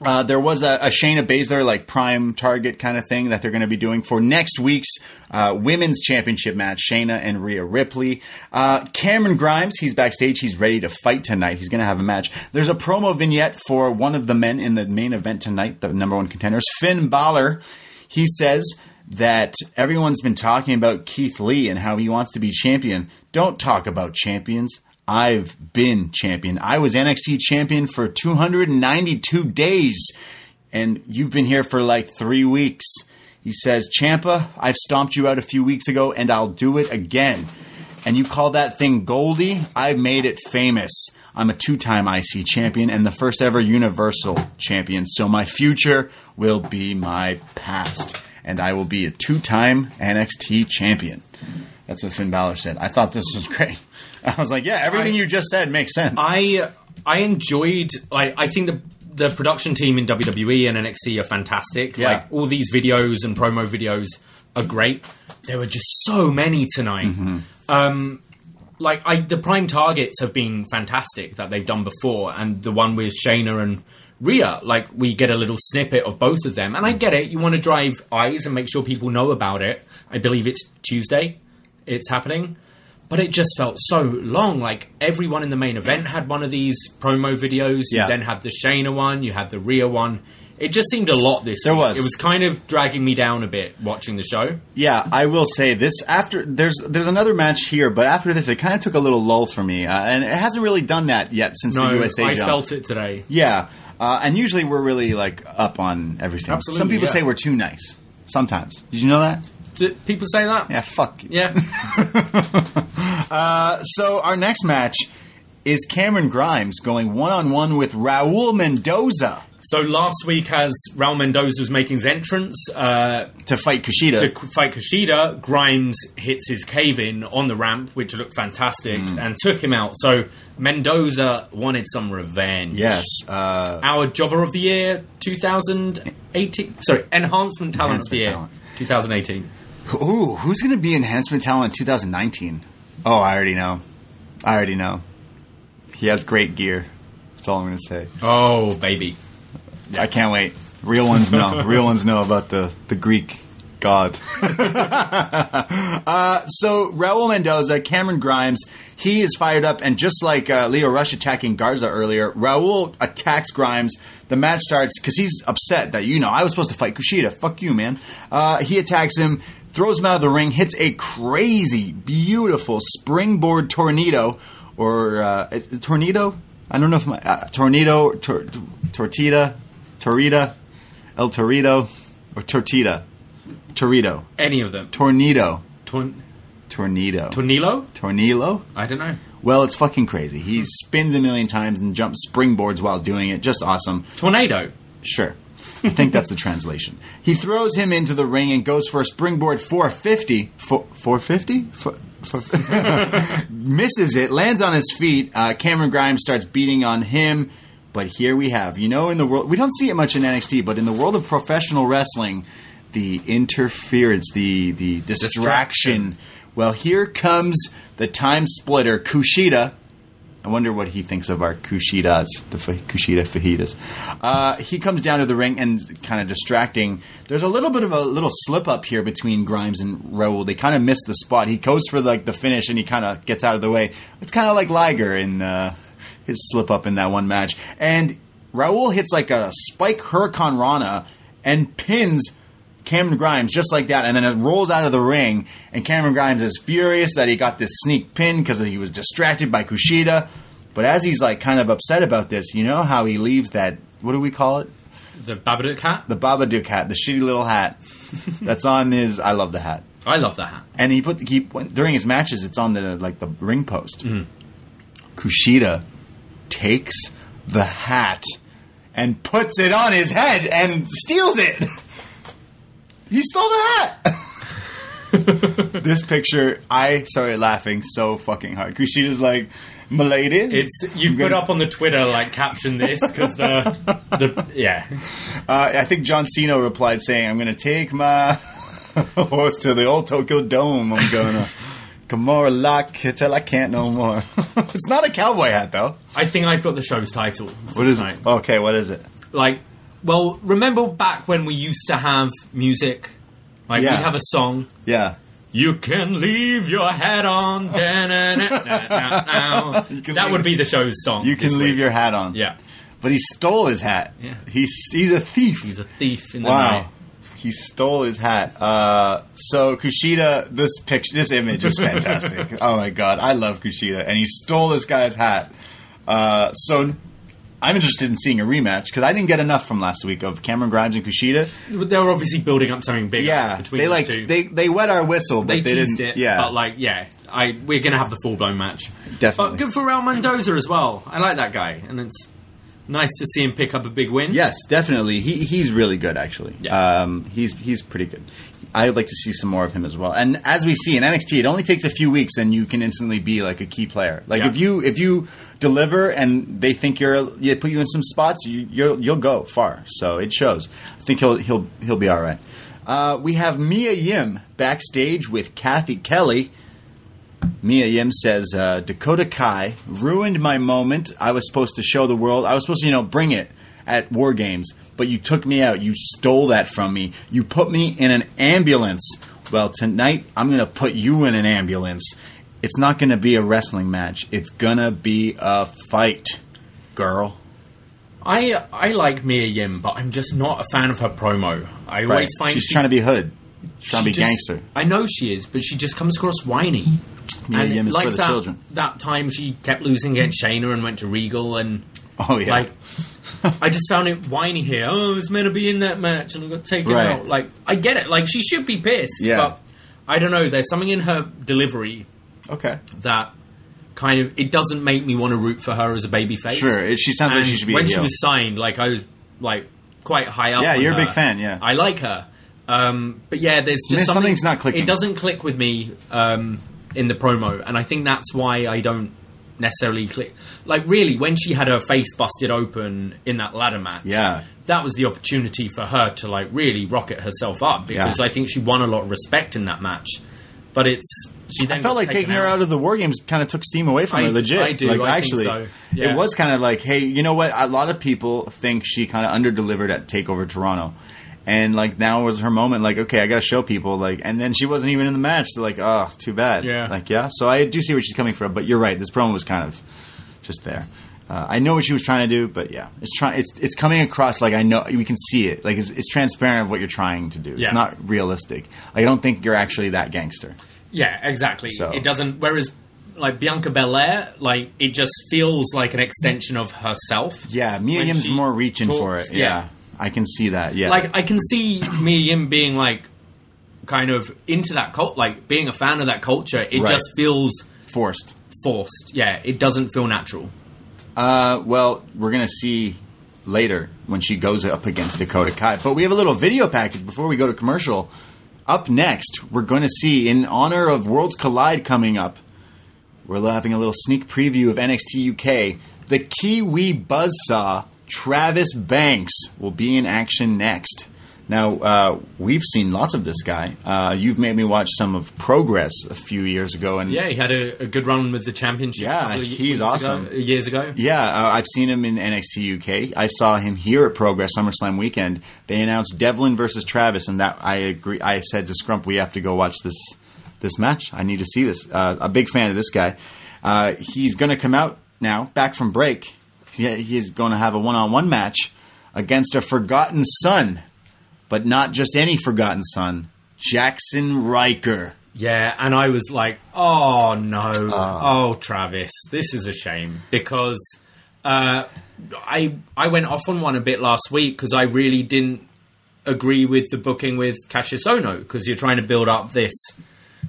uh, there was a, a Shayna Baszler like prime target kind of thing that they're going to be doing for next week's uh, women's championship match. Shayna and Rhea Ripley. Uh, Cameron Grimes, he's backstage. He's ready to fight tonight. He's going to have a match. There's a promo vignette for one of the men in the main event tonight, the number one contenders, Finn Balor. He says that everyone's been talking about Keith Lee and how he wants to be champion. Don't talk about champions. I've been champion. I was NXT champion for 292 days, and you've been here for like three weeks. He says, Ciampa, I've stomped you out a few weeks ago, and I'll do it again. And you call that thing Goldie? I've made it famous. I'm a two time IC champion and the first ever Universal champion, so my future will be my past. And I will be a two time NXT champion. That's what Finn Balor said. I thought this was great. I was like, yeah, everything I- you just said makes sense. I I enjoyed. Like, I think the the production team in WWE and NXT are fantastic. Yeah. Like all these videos and promo videos are great. There were just so many tonight. Mm-hmm. Um, like I, the prime targets have been fantastic that they've done before, and the one with Shayna and Rhea, like we get a little snippet of both of them, and I get it. You want to drive eyes and make sure people know about it. I believe it's Tuesday. It's happening. But it just felt so long. Like everyone in the main event had one of these promo videos. You Yeah. then had the Shayna one. You had the Rhea one. It just seemed a lot this There week. was. It was kind of dragging me down a bit watching the show. Yeah, I will say this after there's there's another match here, but after this, it kind of took a little lull for me, uh, and it hasn't really done that yet since No, the USA I jump. felt it today. Yeah, uh, and usually we're really like up on everything. Absolutely, Some people yeah. say we're too nice. Sometimes. Did you know that? Do people say that? Yeah, fuck. you. Yeah. So our next match is Cameron Grimes going one on one with Raul Mendoza So last week, as Raul Mendoza was making his entrance uh, to fight Kushida. to k- fight Kushida, Grimes hits his cave in on the ramp, which looked fantastic, Mm. and took him out. So Mendoza wanted some revenge. yes. Uh, Our Jobber of the Year 2018. Sorry, Enhancement Talent of the Enhancement Year Talent. 2018. Ooh, who's going to be enhancement talent in 2019? Oh, I already know. I already know. He has great gear. That's all I'm going to say. Oh, baby. I can't wait. Real ones know. Real ones know about the, the Greek god. uh, so Raul Mendoza, Cameron Grimes, he is fired up, and just like uh, Lio Rush attacking Garza earlier, Raul attacks Grimes. The match starts because he's upset that you know I was supposed to fight Kushida. Fuck you, man. Uh, he attacks him, throws him out of the ring, hits a crazy, beautiful springboard tornado or uh, tornado. I don't know if my uh, tornado, tor- tortita, torita, el torito, or tortita, torito, Any of them. tornado, Torn- tornado, Tornillo? tornillo. I don't know. Well, it's fucking crazy. He spins a million times and jumps springboards while doing it. Just awesome. Tornado. Sure. I think that's the translation. He throws him into the ring and goes for a springboard 450. Four- 450? Four- four- misses it, lands on his feet. Uh, Cameron Grimes starts beating on him. But here we have, you know, in the world, we don't see it much in NXT, but in the world of professional wrestling, the interference, the the distraction. Well, here comes the time splitter, Kushida. I wonder what he thinks of our Kushidas, the fa- Kushida fajitas. Uh, he comes down to the ring and kind of distracting. There's a little bit of a little slip up here between Grimes and Raul. They kind of miss the spot. He goes for like the finish and he kind of gets out of the way. It's kind of like Liger in uh, his slip up in that one match. And Raul hits like a spike Hurricane Rana and pins Cameron Grimes just like that, and then it rolls out of the ring. And Cameron Grimes is furious that he got this sneak pin because he was distracted by Kushida. But as he's like kind of upset about this, you know how he leaves that what do we call it? The Babadook hat. The Babadook hat, the shitty little hat that's on his. I love the hat. I love the hat. And he put the he during his matches, it's on the like the ring post. Mm-hmm. Kushida takes the hat and puts it on his head and steals it. He stole the hat. this picture, I started laughing so fucking hard. Kushida's like, "Milady." It's you I'm put gonna- up on the Twitter like caption this because the the yeah Uh, I think John Cena replied saying, "I'm going to take my horse to the old Tokyo Dome. I'm going to Kimura lock it till I can't no more." it's not a cowboy hat though. I think I've got the show's title. What is tonight. it? Okay, what is it? Like, well, remember back when we used to have music? Like Yeah. we'd have a song. Yeah. You can leave your hat on. da-na-na-na-na-na. You can That leave- would be the show's song. You can this leave week. your hat on. Yeah, But he stole his hat. Yeah. He's he's a thief. he's a thief in the wow. night. He stole his hat. Uh, so Kushida, this picture, this image is fantastic. oh my god, I love Kushida, and he stole this guy's hat. Uh, so I'm interested in seeing a rematch because I didn't get enough from last week of Cameron Grimes and Kushida. They were obviously building up something big. Yeah, between they like two. they they wet our whistle, but they they, teased didn't. it. Yeah, but like, yeah, I we're gonna have the full blown match. Definitely. But good for Raul Mendoza as well. I like that guy, and it's nice to see him pick up a big win. Yes, definitely. He he's really good actually. Yeah. Um, he's he's pretty good. I'd like to see some more of him as well. And as we see in NXT, it only takes a few weeks, and you can instantly be like a key player. Like Yeah. if you if you deliver and they think you're you put you in some spots, you, you'll you'll go far. So it shows. I think he'll he'll he'll be all right. Uh, we have Mia Yim backstage with Cathy Kelley. Mia Yim says uh, Dakota Kai ruined my moment. I was supposed to show the world. I was supposed to, you know, bring it at War Games, but you took me out. You stole that from me. You put me in an ambulance. Well, tonight I'm going to put you in an ambulance. It's not going to be a wrestling match. It's going to be a fight, girl. I I like Mia Yim, but I'm just not a fan of her promo. I Right. always find She's trying to be hood. She's trying to be just- gangster. I know she is, but she just comes across whiny. Mia and Yim is like for the that, children. that time she kept losing against Shayna and went to Regal and Oh yeah. like I just found it whiny here. Oh, I was meant to be in that match and I got taken Right. out. Like I get it. Like she should be pissed. Yeah. But I don't know. There's something in her delivery okay. that kind of it doesn't make me want to root for her as a baby face. Sure. It, she sounds like she should be. when she was signed, like I was like quite high up. Yeah, you're a big fan, yeah. I like her. Um, but yeah, there's just There's- something, something's not clicking. It doesn't click with me um, in the promo, and I think that's why I don't necessarily click. Like really, when she had her face busted open in that ladder match, Yeah. that was the opportunity for her to like really rocket herself up because Yeah. I think she won a lot of respect in that match. But it's she then I felt like taking her out out of the war games kind of took steam away from I- her. Legit, I do, Like I actually, so. Yeah. it was kind of like, hey, you know what? A lot of people think she kind of underdelivered at Takeover Toronto, and like now was her moment. Like, okay, I got to show people. Like, and then she wasn't even in the match. So like, oh, too bad. Yeah. Like, yeah. So I do see where she's coming from, but you're right. This promo was kind of just there. Uh, I know what she was trying to do, but yeah, it's trying. It's it's coming across like I know we can see it. Like it's, it's transparent of what you're trying to do. Yeah. It's not realistic. I don't think you're actually that gangster. Yeah, exactly. So- It doesn't. Whereas, like Bianca Belair, like it just feels like an extension of herself. Yeah, Yim's more reaching for talks, it. Yeah. I can see that. Yeah, Like I can see Mia Yim being like kind of into that cult, like being a fan of that culture. It Right. just feels forced. forced. Yeah, it doesn't feel natural. Uh, well, we're gonna see later when she goes up against Dakota Kai. But we have a little video package before we go to commercial. Up next, we're going to see, in honor of Worlds Collide coming up, we're having a little sneak preview of NXT UK. The Kiwi Buzzsaw, Travis Banks, will be in action next. Now, uh, we've seen lots of this guy. Uh, you've made me watch some of Progress a few years ago, and Yeah, he had a, a good run with the championship. Yeah, he's weeks ago- awesome. years ago. Yeah, uh, I've seen him in NXT UK. I saw him here at Progress SummerSlam weekend. They announced Devlin versus Travis, and that I agree. I said to Scrump, "We have to go watch this this match. I need to see this." Uh, a big fan of this guy. Uh, he's going to come out now, back from break. He, he's going to have a one on one match against a Forgotten Son, but not just any Forgotten Son, Jaxson Ryker. Yeah, and I was like, oh no, Ah. oh Travis, this is a shame because uh, I I went off on one a bit last week because I really didn't agree with the booking with Kassius Ohno because you're trying to build up this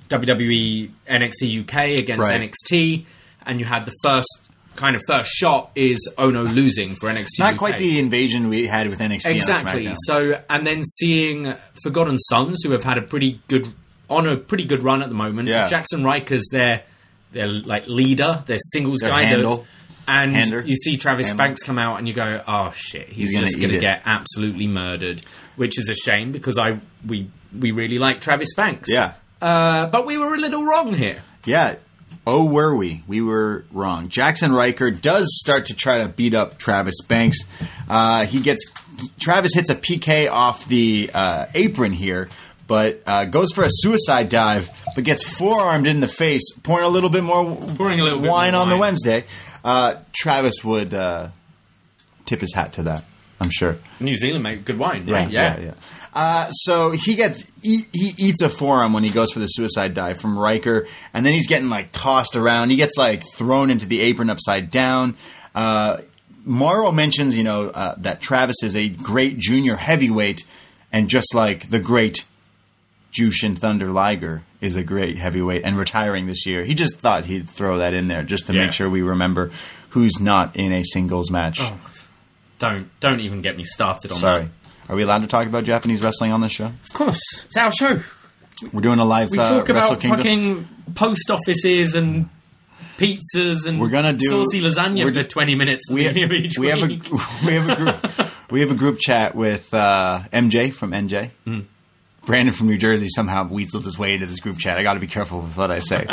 WWE NXT UK against Right. NXT, and you had the first kind of first shot is Ohno losing for NXT. Not UK. quite the invasion we had with NXT on exactly. SmackDown. So, and then seeing Forgotten Sons, who have had a pretty good on a pretty good run at the moment. Yeah. Jaxson Ryker's their their like leader, their singles Their guy, that- handle. and Hander. you see Travis Handle. Banks come out, and you go, "Oh shit, he's, He's gonna just going to get absolutely murdered," which is a shame because I we we really like Travis Banks. Yeah. uh, but we were a little wrong here. Yeah. Oh, were we? We were wrong. Jaxson Ryker does start to try to beat up Travis Banks. Uh, he gets Travis hits a PK off the uh, apron here, but uh, goes for a suicide dive, but gets forearmed in the face, pouring a little bit more Pouring a little wine on the. Wednesday. Uh, Travis would uh, tip his hat to that. I'm sure. New Zealand make good wine, Yeah, right? yeah, yeah. Uh, so he gets he, he eats a forearm when he goes for the suicide dive from Ryker, and then he's getting like tossed around. He gets like thrown into the apron upside down. Uh, Mauro mentions, you know, uh, that Travis is a great junior heavyweight, and just like the great Jushin Thunder Liger is a great heavyweight and retiring this year. He just thought he'd throw that in there just to Yeah. make sure we remember who's not in a singles match. Don't don't even get me started on Sorry. that. Are we allowed to talk about Japanese wrestling on this show? Of course, it's our show. We're doing a live. We uh, talk about Kingdom. fucking post offices and pizzas and We're gonna do- saucy lasagna we're for twenty minutes. we, each we have a we have a group we have a group chat with uh, MJ from NJ. Hmm. Brandon from New Jersey somehow weaseled his way into this group chat. I got to be careful with what I say.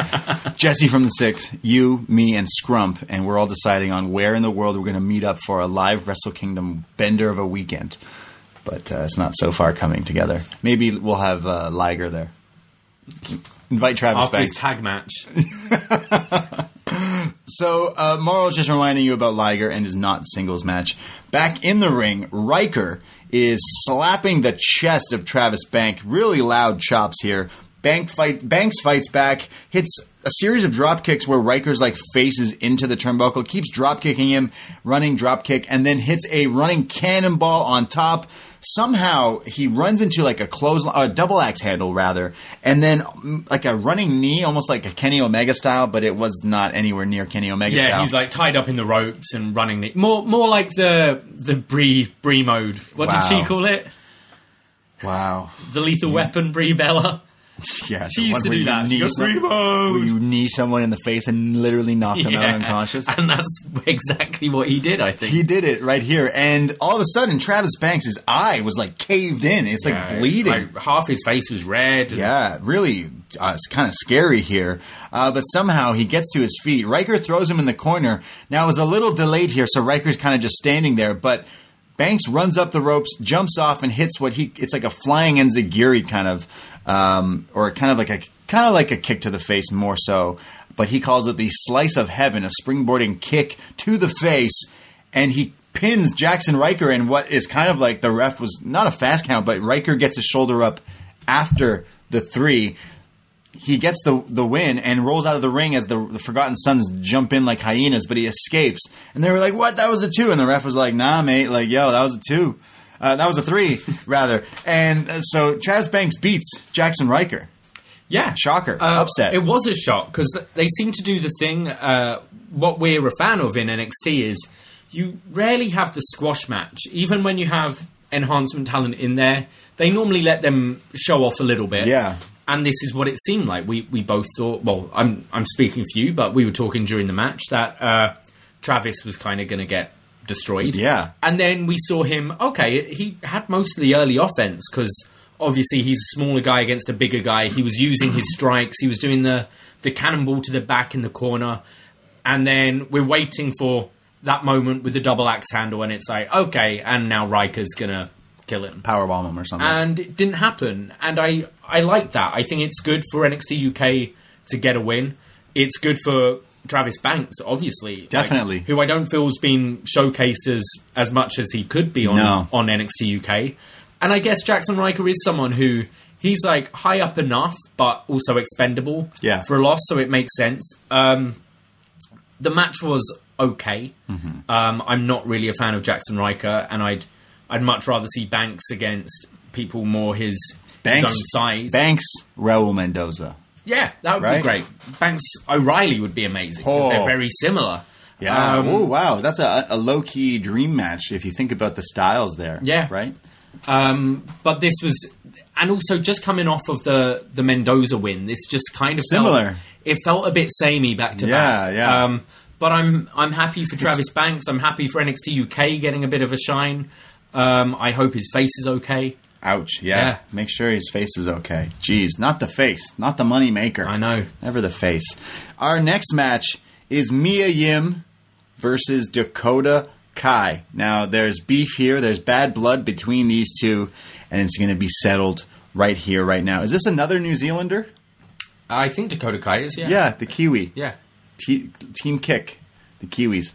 Jesse from the Six, you, me, and Scrump, and we're all deciding on where in the world we're going to meet up for a live Wrestle Kingdom bender of a weekend. But uh, it's not so far coming together. Maybe we'll have uh, Liger there. Invite Travis after his tag match. So, uh, Mauro is just reminding you about Liger and his not singles match. Back in the ring, Ryker is slapping the chest of Travis Bank. Really loud chops here. Bank fight, Banks fights back, hits a series of drop kicks where Ryker's like faces into the turnbuckle, keeps drop kicking him, running drop kick, and then hits a running cannonball on top. Somehow he runs into like a close, a double axe handle rather, and then like a running knee, almost like a Kenny Omega style, but it was not anywhere near Kenny Omega style. Yeah, style. he's like tied up in the ropes and running the more more like the the Brie Brie mode. What did she call it? wow, The lethal weapon Brie Bella. yeah, She used to do you that. She goes, "Reload!" you knee someone in the face and literally knock them out unconscious. And that's exactly what he did, I think. He did it right here, and all of a sudden, Travis Banks' eye was like caved in. It's like Yeah, bleeding. Like half his face was red. and- Yeah, really, uh, it's kind of scary here. Uh, but somehow he gets to his feet. Ryker throws him in the corner. Now it was a little delayed here, so Ryker's kind of just standing there. But Banks runs up the ropes, jumps off, and hits what he. It's like a flying enziguri kind of, um, or kind of like a kind of like a kick to the face more so. But he calls it the slice of heaven, a springboarding kick to the face, and he pins Jaxson Ryker in what is kind of like the ref was not a fast count, but Ryker gets his shoulder up after the three. He gets the the win and rolls out of the ring as the, the Forgotten Sons jump in like hyenas, but he escapes. And they were like, "What? That was a two. And the ref was like, "Nah, mate. Like, yo, that was a two. Uh, that was a three, rather." And uh, so Travis Banks beats Jaxson Ryker. Yeah, Shocker. Uh, Upset. It was a shock because th- they seem to do the thing. Uh, what we're a fan of in NXT is you rarely have the squash match, even when you have enhancement talent in there. They normally let them show off a little bit. Yeah. And this is what it seemed like. We we both thought. Well, I'm I'm speaking for you, but we were talking during the match that uh, Travis was kind of going to get destroyed. Yeah. And then we saw him. Okay, he had most of the early offense because obviously he's a smaller guy against a bigger guy. He was using his strikes. He was doing the the cannonball to the back in the corner, and then we're waiting for that moment with the double axe handle, and it's like okay, and now Ryker's gonna kill him Powerbomb him or something. and it didn't happen. And I I like that. I think it's good for NXT UK to get a win. It's good for Travis Banks, obviously, like, Definitely. who I don't feel has been showcased as as much as he could be on No. on NXT UK. And I guess Jaxson Ryker is someone who he's like high up enough, but also expendable Yeah. for a loss, so it makes sense. Um, the match was okay. Mm-hmm. Um, I'm not really a fan of Jaxson Ryker, and I'd I'd much rather see Banks against people more his, Banks, his own size. Banks, Raul Mendoza. Yeah, that would Right? be great. Banks O'Reilly would be amazing because Oh. they're very similar. Yeah. Um, oh wow, that's a, a low key dream match if you think about the styles there. Yeah. Right. Um, but this was, and also just coming off of the the Mendoza win, this just kind of Similar. Felt, it felt a bit samey back to Yeah, back. yeah. Um, but I'm I'm happy for Travis Banks. I'm happy for NXT UK getting a bit of a shine. Um, I hope his face is okay. Ouch. Yeah. Yeah. Make sure his face is okay. Jeez, not the face, not the money maker. I know. Never the face. Our next match is Mia Yim versus Dakota Kai. Now, there's beef here. There's bad blood between these two, and it's going to be settled right here, right now. Is this another New Zealander? I think Dakota Kai is yeah Yeah, the Kiwi. yeah. T- Team Kick, the Kiwis.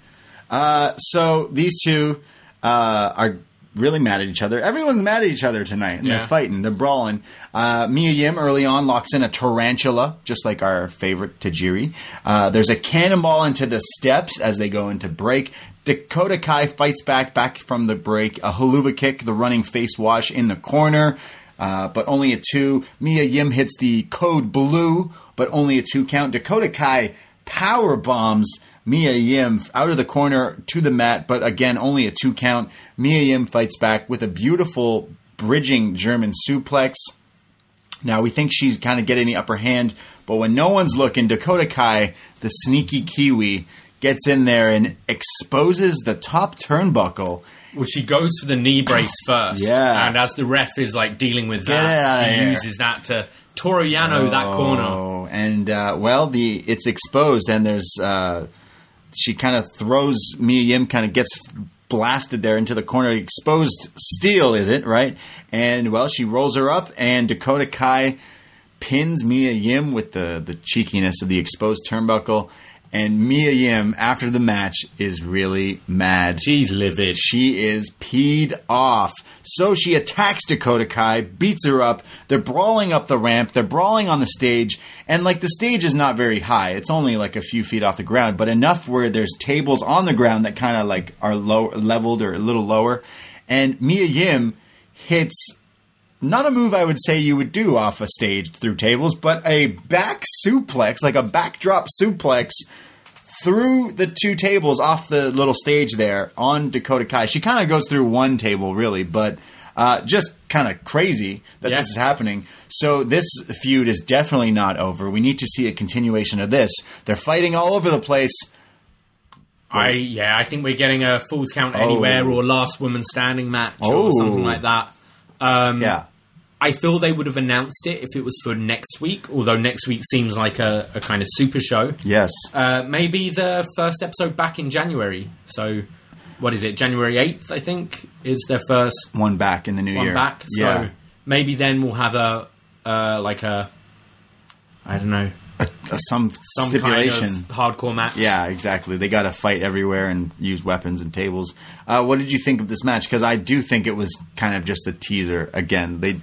Uh, so these two uh, are really mad at each other. Everyone's mad at each other tonight, and Yeah. they're fighting, they're brawling. Uh, Mia Yim early on locks in a tarantula, just like our favorite Tajiri. Uh, there's a cannonball into the steps as they go into break. Dakota Kai fights back, back from the break. A helluva kick, the running face wash in the corner. Uh, but only a two. Mia Yim hits the code blue, but only a two count. Dakota Kai power bombs Mia Yim out of the corner to the mat, but again, only a two count. Mia Yim fights back with a beautiful bridging German suplex. Now we think she's kind of getting the upper hand, but when no one's looking, Dakota Kai, the sneaky Kiwi, gets in there and exposes the top turnbuckle. Well, she goes for the knee brace first. Yeah. And as the ref is like dealing with that, she here. uses that to Toru Yano that corner. Oh, and uh, well, the it's exposed, and there's uh, she kind of throws Mia Yim, kind of gets blasted there into the corner. Exposed steel, is it right? And well, she rolls her up, and Dakota Kai pins Mia Yim with the the cheekiness of the exposed turnbuckle. And Mia Yim, after the match, is really mad. She's livid. She is peed off. So she attacks Dakota Kai, beats her up. They're brawling up the ramp. They're brawling on the stage. And like the stage is not very high. It's only like a few feet off the ground, but enough where there's tables on the ground that kind of like are low leveled or a little lower. And Mia Yim hits not a move I would say you would do off a stage through tables, but a back suplex, like a backdrop suplex through the two tables off the little stage there on Dakota Kai. She kind of goes through one table, really, but uh, just kind of crazy that Yeah. this is happening. So this feud is definitely not over. We need to see a continuation of this. They're fighting all over the place. I yeah, I think we're getting a Falls Count Anywhere or Last Woman Standing match Oh. or something like that. Um, Yeah. I feel they would have announced it if it was for next week, although next week seems like a, a kind of super show. Yes. Uh, maybe the first episode back in January. So, what is it? January 8th, I think, is their first One back in the new one year. back. So, yeah. maybe then we'll have a, uh, like a, I don't know, Uh, some, some stipulation. kind of hardcore match. Yeah, exactly. They got to fight everywhere and use weapons and tables. Uh, what did you think of this match? Because I do think it was kind of just a teaser. Again, they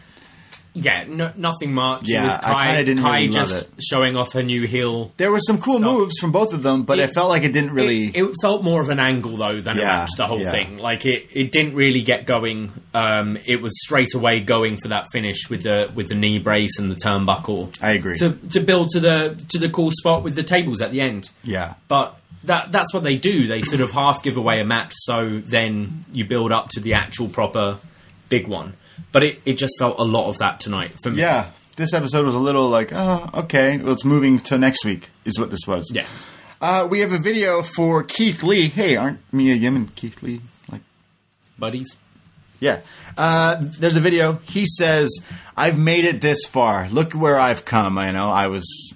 Yeah, no, nothing much. Yeah, it was I kinda didn't Kai really love just it. showing off her new heel. there were some cool Stuff. moves from both of them, but it, It- felt like it didn't really. It, it felt more of an angle though than a match. The whole yeah. thing, like it, it didn't really get going. Um, it was straight away going for that finish with the with the knee brace and the turnbuckle. I agree. To to build to the to the cool spot with the tables at the end. yeah, But that that's what they do. They sort of half give away a match, so then you build up to the actual proper big one. But it, it just felt a lot of that tonight for me. yeah. This episode was a little like, oh, okay, well, it's moving to next week. Is what this was. Yeah. Uh, we have a video for Keith Lee. Hey, aren't Mia Yim and Keith Lee like? Buddies. Yeah. Uh, there's a video. He says, I've made it this far. Look where I've come. I know I was.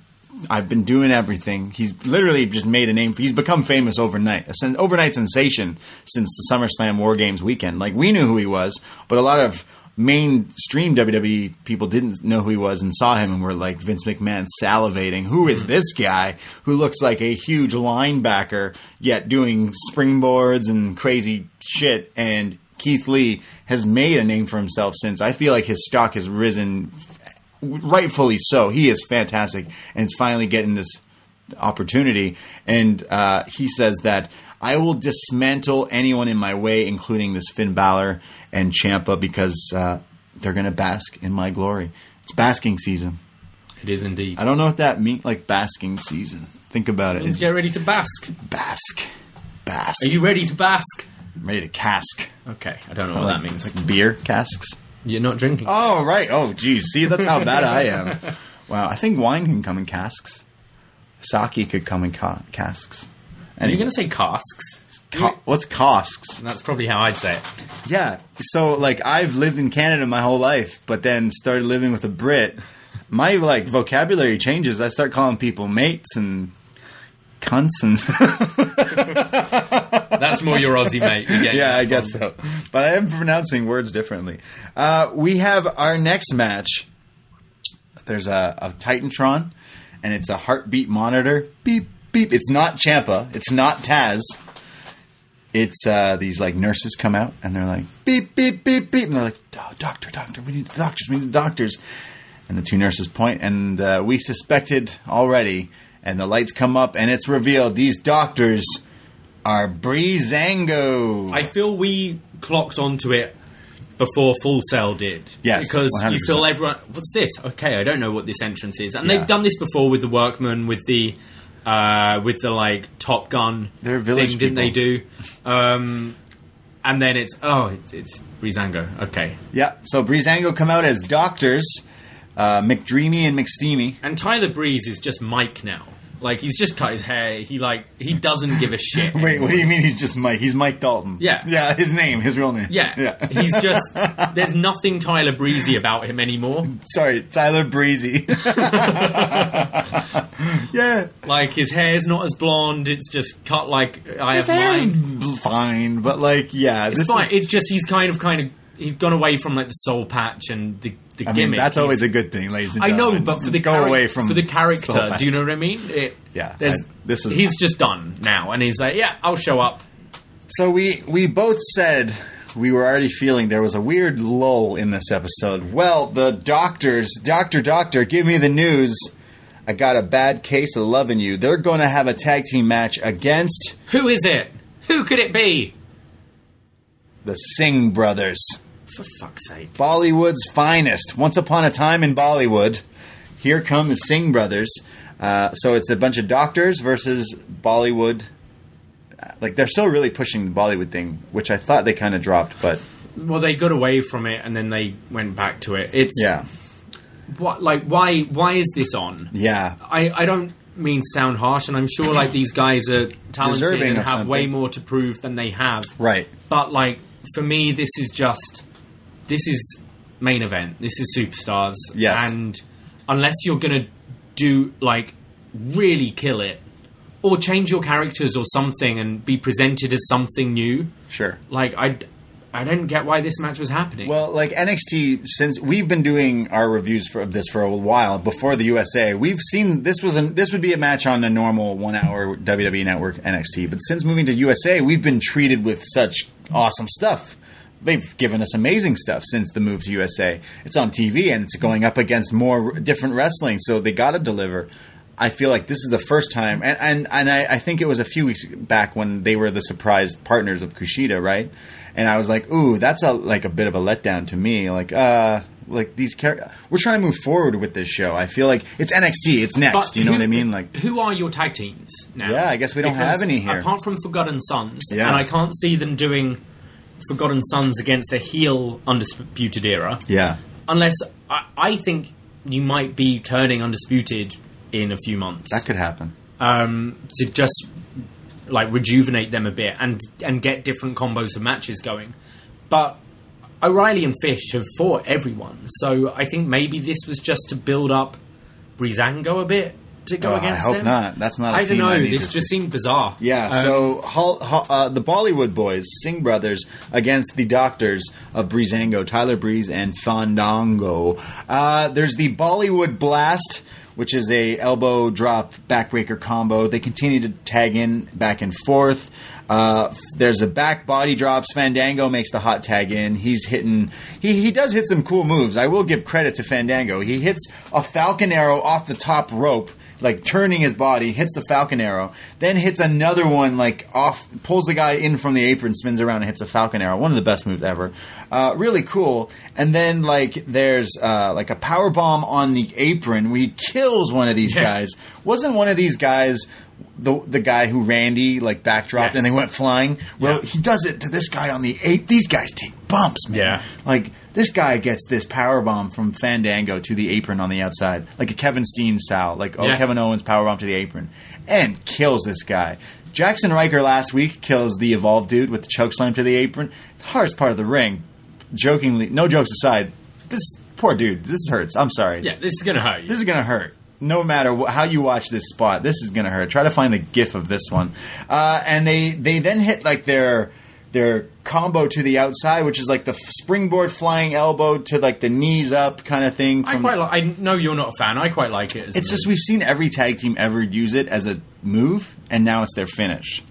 I've been doing everything. He's literally just made a name. He's become famous overnight, a sen- overnight sensation since the SummerSlam War Games weekend. Like we knew who he was, but a lot of mainstream WWE people didn't know who he was and saw him and were like Vince McMahon salivating. Who is this guy who looks like a huge linebacker yet doing springboards and crazy shit? And Keith Lee has made a name for himself since. I feel like his stock has risen, rightfully so. He is fantastic, and it's finally getting this opportunity. And uh, he says that I will dismantle anyone in my way, including this Finn Balor and Ciampa, because uh, they're going to bask in my glory. It's basking season. It is indeed. I don't know what that means, like basking season. Think about it. Let's get ready to bask. bask. Bask. Are you ready to bask? I'm ready to cask? Okay, I don't know what that means. Like beer casks? You're not drinking. Oh, right. Oh, geez. See, that's how bad I am. Wow. I think wine can come in casks. Sake could come in ca- casks. Are you going to say casks? Ca- what's casks? That's probably how I'd say it. Yeah. So, like, I've lived in Canada my whole life, but then started living with a Brit. My, like, vocabulary changes. I start calling people mates and cunts and. That's more your Aussie mate. Yeah, I guess so. But I am pronouncing words differently. Uh, we have our next match. There's a, a Titantron, and it's a heartbeat monitor. Beep beep. It's not Ciampa. It's not Taz. It's uh, these like nurses come out and they're like beep beep beep beep, and they're like, oh, "Doctor, doctor, we need the doctors. We need the doctors." And the two nurses point, and uh, we suspected already. And the lights come up, and it's revealed these doctors are Breezango. I feel we clocked onto it before Full Sail did. Yes, Because you 100%. feel everyone, what's this? Okay, I don't know what this entrance is. And Yeah. they've done this before with the Workman, with the. Uh, with the like Top Gun They're village thing, didn't they do? Um, and then it's oh, it's, it's Breezango. Okay, Yeah, so Breezango come out as doctors. uh, McDreamy and McSteamy. And Tyler Breeze is just Mike now. Like he's just cut his hair. He like he doesn't give a shit. Wait, what do you mean he's just Mike? He's Mike Dalton. Yeah. Yeah, his name, his real name. Yeah, Yeah. he's just. There's nothing Tyler Breezy about him anymore. Sorry, Tyler Breezy. yeah. Like his hair's not as blonde. It's just cut like I His have mine. b- fine, but like, yeah. It's this fine. is- It's just he's kind of kind of he's gone away from like the soul patch and the the I mean, gimmick. that's always He's- a good thing, ladies and I gentlemen. know, but for the go charac- away from for the Soul character, Patch. do you know what I mean? It, Yeah, there's, I- this is- he's just done now, and he's like, yeah, I'll show up. So we we both said we were already feeling there was a weird lull in this episode. Well, the doctors, doctor, doctor, give me the news. I got a bad case of loving you. They're going to have a tag team match against Who is it? Who could it be? the Singh brothers, For fuck's sake! Bollywood's finest. Once upon a time in Bollywood, here come the Singh brothers. Uh, so it's a bunch of doctors versus Bollywood. Uh, Like they're still really pushing the Bollywood thing, which I thought they kind of dropped, but Well, they got away from it, and then they went back to it. It's yeah, what like why why is this on? yeah. I, I don't mean sound harsh, and I'm sure like these guys are talented Deserving and have way more to prove than they have. Right. But like for me, this is just this is main event. This is superstars. Yes. and unless you're gonna do like really kill it or change your characters or something and be presented as something new, Sure. like I I don't get why this match was happening. Well, like NXT, since we've been doing our reviews for, of this for a while before the USA, we've seen this was an, this would be a match on a normal one hour WWE Network NXT. But since moving to USA, we've been treated with such awesome stuff. They've given us amazing stuff since the move to USA. It's on TV and it's going up against more different wrestling, so they got to deliver. I feel like this is the first time, and and, and I, I think it was a few weeks back when they were the surprise partners of Kushida, right? And I was like, ooh, that's a like a bit of a letdown to me. Like, uh, like these characters. we're trying to move forward with this show. I feel like it's NXT, it's next. But you know who- what I mean? Like, who are your tag teams now? Yeah, I guess we don't Because have any here. Apart from Forgotten Sons, Yeah. and I can't see them doing Forgotten Sons against a heel Undisputed Era, yeah, unless I, I think you might be turning Undisputed in a few months that could happen. um, to just like rejuvenate them a bit and and get different combos of matches going. But O'Reilly and Fish have fought everyone, so I think maybe this was just to build up Breezango a bit to go Oh, I hope them. not. That's not a I don't know. I this just see. seemed bizarre. Yeah, Um, so Hol- Hol- uh, the Bollywood boys, Singh brothers, against the Doctors of Breezango, Tyler Breeze and Fandango. Uh, there's the Bollywood Blast, which is a elbow drop backbreaker combo. They continue to tag in back and forth. Uh, there's a back body drops. Fandango makes the hot tag in. He's hitting. He he does hit some cool moves. I will give credit to Fandango. He hits a Falcon Arrow off the top rope like turning his body, hits the Falcon Arrow, then hits another one like off, pulls the guy in from the apron, spins around and hits a Falcon Arrow. One of the best moves ever. Uh, really cool. And then like there's uh, like a power bomb on the apron where he kills one of these Yeah. guys. Wasn't one of these guys the the guy who Randy like backdropped Yes. and they went flying? Well, Yeah. he does it to this guy on the ape. These guys take bumps, man. Yeah. Like this guy gets this power bomb from Fandango to the apron on the outside, like a Kevin Steen style, like oh Yeah. Kevin Owens power bomb to the apron, and kills this guy. Jaxson Ryker last week kills the evolved dude with the choke slam to the apron. The hardest part of the ring. Jokingly, no jokes aside, this poor dude. This hurts. I'm sorry. yeah, this is gonna hurt you. This is gonna hurt. No matter wh- how you watch this spot, this is gonna hurt. Try to find the gif of this one. Uh, and they they then hit like their their combo to the outside, which is like the springboard flying elbow to like the knees up kind of thing. I quite like. I know you're not a fan. I quite like it. As it's just we've seen every tag team ever use it as a move, and now it's their finish.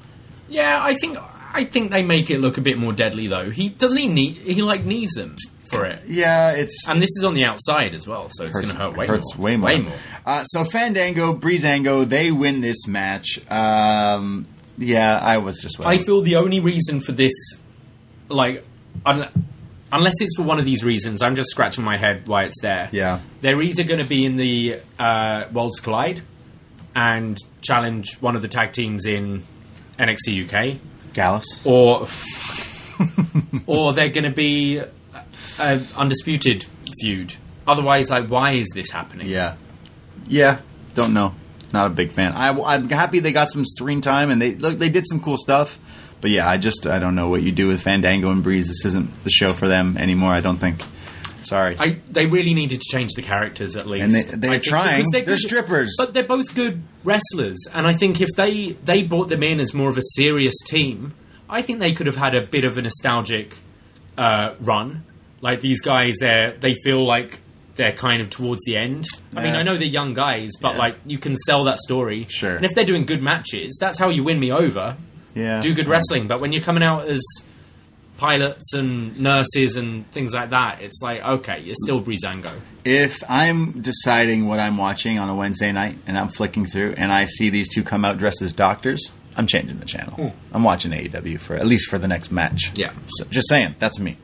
yeah. I think I think they make it look a bit more deadly though. He doesn't he need he like knees them for it, Yeah, it's and this is on the outside as well, so it's hurts, gonna hurt way hurts more. way more. Way more. Uh, so Fandango, Breezango, they win this match. Um, yeah, I was just. I feel the only reason for this, like, un- unless it's for one of these reasons, I'm just scratching my head why it's there. Yeah. They're either going to be in the uh, Worlds Collide and challenge one of the tag teams in NXT UK, Gallus. or or they're going to be a, a undisputed feud Otherwise, like, why is this happening? Yeah, yeah. Don't know. Not a big fan. I, I'm happy they got some screen time and they look. They did some cool stuff. But yeah, I just I don't know what you do with Fandango and Breeze. This isn't the show for them anymore. I don't think. Sorry. I, they really needed to change the characters at least. And they- they're think, trying. because They're strippers. but they're both good wrestlers. And I think if they they brought them in as more of a serious team, I think they could have had a bit of a nostalgic uh, run. Like these guys, they they feel like they're kind of towards the end. I mean, Yeah. I know they're young guys, but Yeah. like you can sell that story. Sure. And if they're doing good matches, that's how you win me over. yeah. Do good wrestling. But when you're coming out as pilots and nurses and things like that, it's like okay, you're still Breezango. If I'm deciding what I'm watching on a Wednesday night and I'm flicking through and I see these two come out dressed as doctors, I'm changing the channel. Hmm. I'm watching AEW for at least for the next match. Yeah. So, just saying, that's me.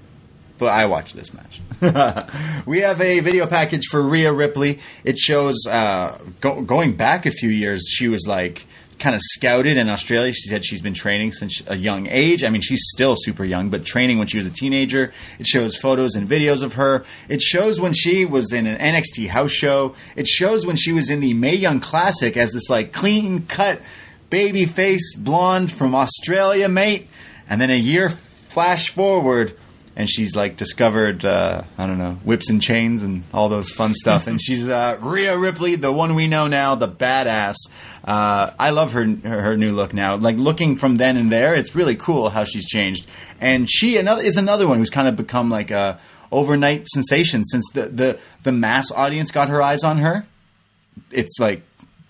But I watch this match. we have a video package for Rhea Ripley. It shows uh, go- going back a few years. She was like kind of scouted in Australia. She said she's been training since a young age. I mean, she's still super young, but training when she was a teenager. It shows photos and videos of her. It shows when she was in an NXT house show. It shows when she was in the Mae Young Classic as this like clean cut baby face blonde from Australia, mate. And then a year flash forward and she's like discovered uh, I don't know whips and chains and all those fun stuff. and she's uh, Rhea Ripley, the one we know now, the badass. Uh, I love her, her her new look now. Like looking from then and there, it's really cool how she's changed. And she another is another one who's kind of become like a overnight sensation since the the the mass audience got her eyes on her. It's like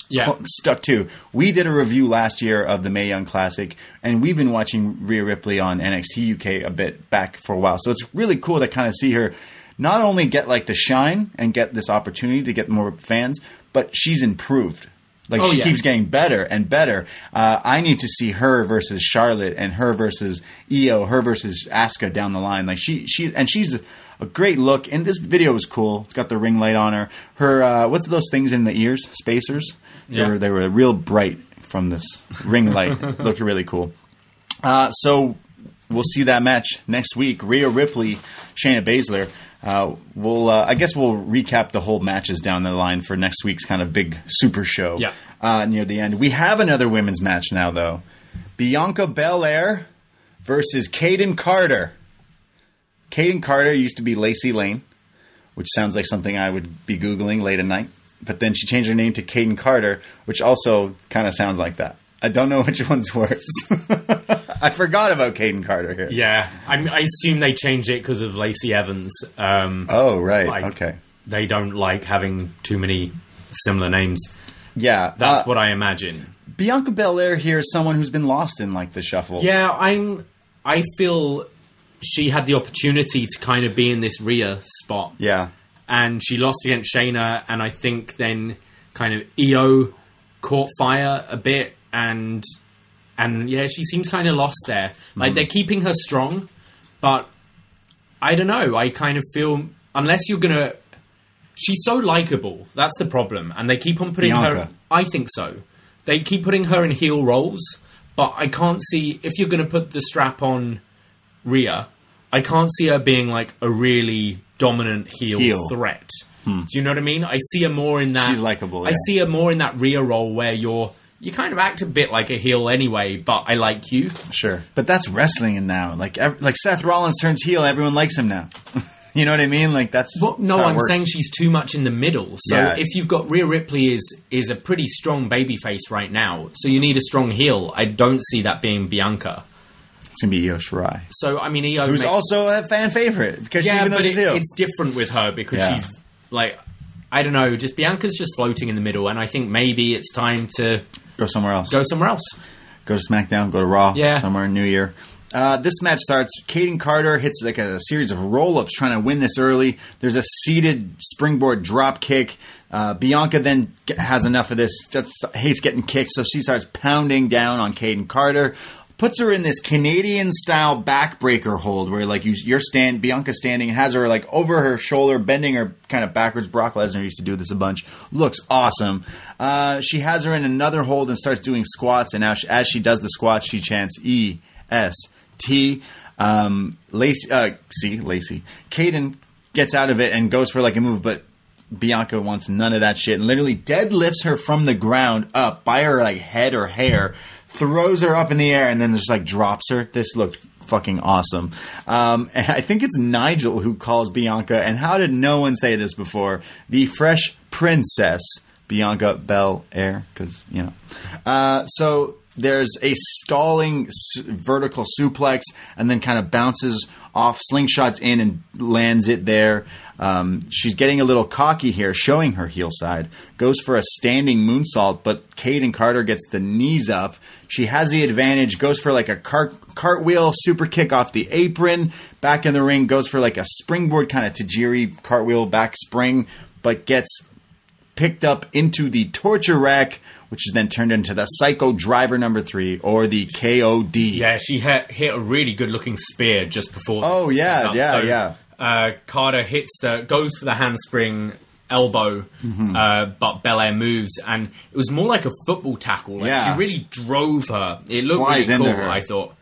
Yeah. stuck to. We did a review last year of the Mae Young Classic, and we've been watching Rhea Ripley on NXT UK a bit back for a while. So it's really cool to kind of see her not only get like the shine and get this opportunity to get more fans, but she's improved. Like Oh, she yeah. keeps getting better and better. Uh, I need to see her versus Charlotte and her versus Io, her versus Asuka down the line. Like she, she, and she's a, a great look. And this video was cool. It's got the ring light on her. Her, uh, what's those things in the ears? Spacers. They Yeah. were they were real bright from this ring light. Looked really cool. Uh, so we'll see that match next week. Rhea Ripley, Shayna Baszler. Uh, we'll uh, I guess we'll recap the whole matches down the line for next week's kind of big super show. Yeah. Uh, near the end, we have another women's match now though. Bianca Belair versus Kayden Carter. Kayden Carter used to be Lacey Lane, which sounds like something I would be googling late at night. But then she changed her name to Kayden Carter, which also kind of sounds like that. I don't know which one's worse. I forgot about Kayden Carter here. Yeah, I, I assume they changed it because of Lacey Evans. Um, Oh, right. like, okay. They don't like having too many similar names. Yeah. That's uh, what I imagine. Bianca Belair here is someone who's been lost in like the shuffle. Yeah, I'm. I feel she had the opportunity to kind of be in this Rhea spot. Yeah. And she lost against Shayna, and I think then kind of Io caught fire a bit, and and yeah, she seems kind of lost there. Like mm. they're keeping her strong, but I don't know. I kind of feel unless you're gonna, she's so likable. That's the problem, and they keep on putting her. I think so. They keep putting her in heel roles, but I can't see if you're gonna put the strap on Rhea. I can't see her being like a really dominant heel, Heel. threat. Hmm. Do you know what I mean? I see her more in that. She's likable, I see her more in that Rhea role where you're you kind of act a bit like a heel anyway, but I like you. Sure. But that's wrestling now. Like ev- like Seth Rollins turns heel, everyone likes him now. you know what I mean? Like that's Well, no, that's I'm works. saying she's too much in the middle. So Yeah. if you've got Rhea Ripley is is a pretty strong babyface right now, so you need a strong heel. I don't see that being Bianca. It's gonna be Io Shirai, So I mean, Io who's may- also a fan favorite because she, yeah, even though but she's it, heel. it's different with her because Yeah. she's like I don't know, just Bianca's just floating in the middle, and I think maybe it's time to Go somewhere else. go somewhere else. go to SmackDown, go to Raw, Yeah. somewhere in New Year. Uh, this match starts. Kayden Carter hits like a series of roll ups trying to win this early. There's a seated springboard drop kick. Uh, Bianca then has enough of this, just hates getting kicked, so she starts pounding down on Kayden Carter. Puts her in this Canadian style backbreaker hold where like you, you're stand Bianca standing has her like over her shoulder bending her kind of backwards. Brock Lesnar used to do this a bunch. Looks awesome. Uh, she has her in another hold and starts doing squats. And now she, as she does the squats, she chants E S T. Um, Lacey, uh, see Lacey. Kayden gets out of it and goes for like a move, but Bianca wants none of that shit and literally deadlifts her from the ground up by her like head or hair, throws her up in the air, and then just like drops her. This looked fucking awesome. Um, I think it's Nigel who calls Bianca, and how did no one say this before? The Fresh Princess, Bianca Bel Air, because, you know. Uh, so there's a stalling s- vertical suplex and then kind of bounces off, slingshots in, and lands it there. Um, she's getting a little cocky here, showing her heel side. Goes for a standing moonsault, but Kayden Carter gets the knees up. She has the advantage. Goes for like a cart, cartwheel super kick off the apron. Back in the ring, goes for like a springboard kind of Tajiri cartwheel back spring, but gets picked up into the torture rack, which is then turned into the Psycho Driver number three or the KOD. Yeah, she hit, hit a really good looking spear just before. Oh, yeah, yeah, So, yeah. Uh, Carter hits the goes for the handspring elbow, Mm-hmm. uh, but Belair moves, and it was more like a football tackle. Like Yeah. she really drove her. It looked Flies really cool. her. I thought.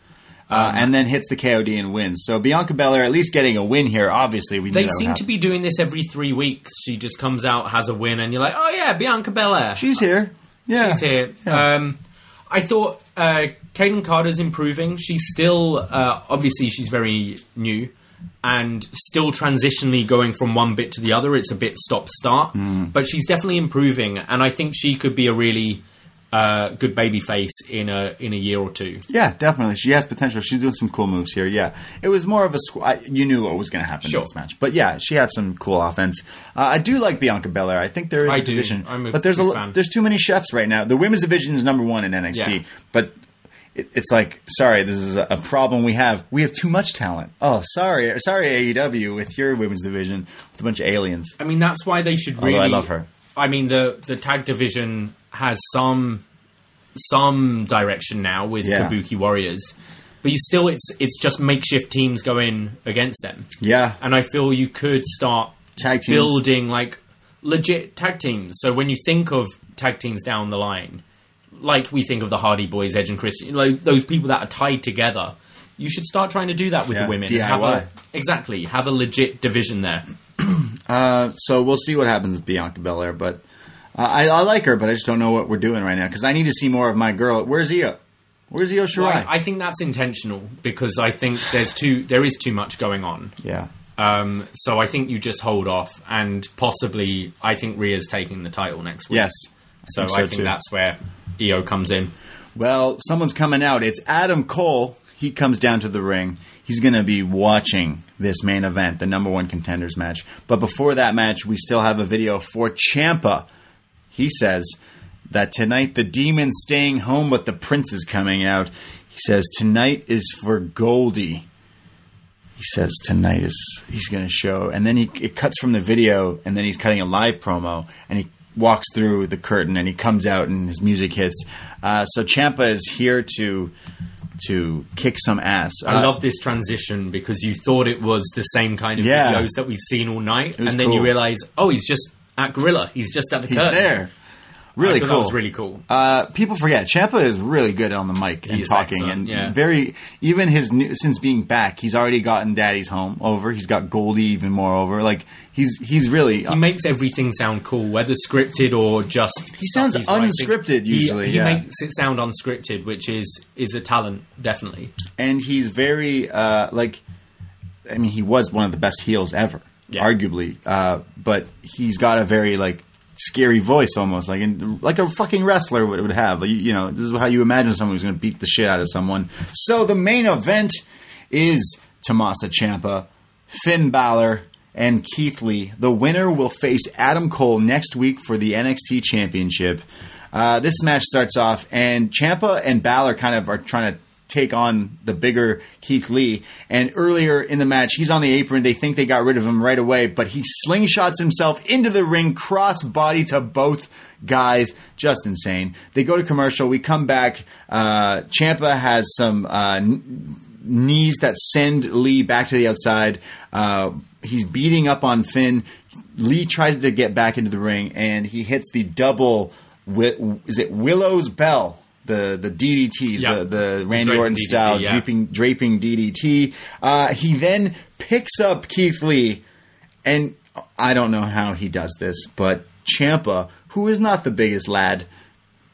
Uh, and then hits the KOD and wins. So Bianca Belair at least getting a win here. Obviously, we They seem to be doing this every three weeks. She just comes out, has a win, and you're like, oh yeah, Bianca Belair. She's here. Yeah, She's here. Yeah. Um, I thought uh, Kayden Carter's improving. She's still, uh, obviously, she's very new and still transitionally going from one bit to the other. It's a bit stop start, Hmm. but she's definitely improving, and I think she could be a really uh, good baby face in a in a year or two. Yeah, definitely. She has potential. She's doing some cool moves here. Yeah, it was more of a. Squ- I, you knew what was going to happen Sure. in this match, but yeah, she had some cool offense. Uh, I do like Bianca Belair. I think there is I a do. I'm a but there's a fan. there's too many chefs right now. The women's division is number one in NXT, Yeah. but. It's like, sorry, this is a problem we have. We have too much talent. Oh, sorry, sorry, AEW with your women's division with a bunch of aliens. I mean, that's why they should Although really. I love her. I mean, the the tag division has some some direction now with Yeah. Kabuki Warriors, but you still it's it's just makeshift teams going against them, Yeah, and I feel you could start Tag teams. building like legit tag teams. So when you think of tag teams down the line, like we think of the Hardy Boys, Edge and Christian, like those people that are tied together. You should start trying to do that with Yeah, the women. and Have a, exactly. Have a legit division there. Uh, so we'll see what happens with Bianca Belair, but uh, I, I like her, but I just don't know what we're doing right now because I need to see more of my girl. Where's Io? Where's Io Shirai? Well, I, I think that's intentional because I think there's too there is too much going on. yeah, Um, so I think you just hold off and possibly I think Rhea's taking the title next week. yes. So I think think, so, too. that's where Io comes in. Well, someone's coming out. It's Adam Cole. He comes down to the ring. He's going to be watching this main event, the number one contenders match. But before that match, we still have a video for Ciampa. He says that tonight the demon's staying home, but the prince is coming out. He says tonight is for Goldie. He says tonight is he's going to show, and then he it cuts from the video, and then he's cutting a live promo, and he walks through the curtain, and he comes out, and his music hits. Uh, so Ciampa is here to to kick some ass. I Uh, love this transition because you thought it was the same kind of Yeah. videos that we've seen all night, and then you realize, oh, he's just at Gorilla. He's just at the He's curtain. there. Really cool. That was really cool. Uh, people forget Ciampa is really good on the mic and talking, excellent, and yeah. very even his new, since being back, he's already gotten Daddy's home over. He's got Goldie even more over. Like he's he's really he makes everything sound cool, whether scripted or just. He sounds unscripted usually, He, yeah. makes it sound unscripted, which is is a talent, definitely. and he's very uh, like I mean he was one of the best heels ever, Yeah. arguably. Uh, but he's got a very like scary voice almost like in, like a fucking wrestler would, would have. Like, you, you know, this is how you imagine someone who's going to beat the shit out of someone. So the main event is Tommaso Ciampa, Finn Balor, and Keith Lee. The winner will face Adam Cole next week for the NXT Championship. Uh, this match starts off, and Ciampa and Balor kind of are trying to take on the bigger Keith Lee. And earlier in the match, he's on the apron. They think they got rid of him right away, but he slingshots himself into the ring, cross body to both guys. Just insane. They go to commercial. We come back. Uh, Ciampa has some. Uh, n- knees that send Lee back to the outside. Uh, he's beating up on Finn. Lee tries to get back into the ring, and he hits the double. Wi- is it Willow's Bell? The the DDT, Yeah. the the Randy Orton DDT, style yeah. draping draping DDT. Uh, he then picks up Keith Lee and I don't know how he does this, but Ciampa, who is not the biggest lad,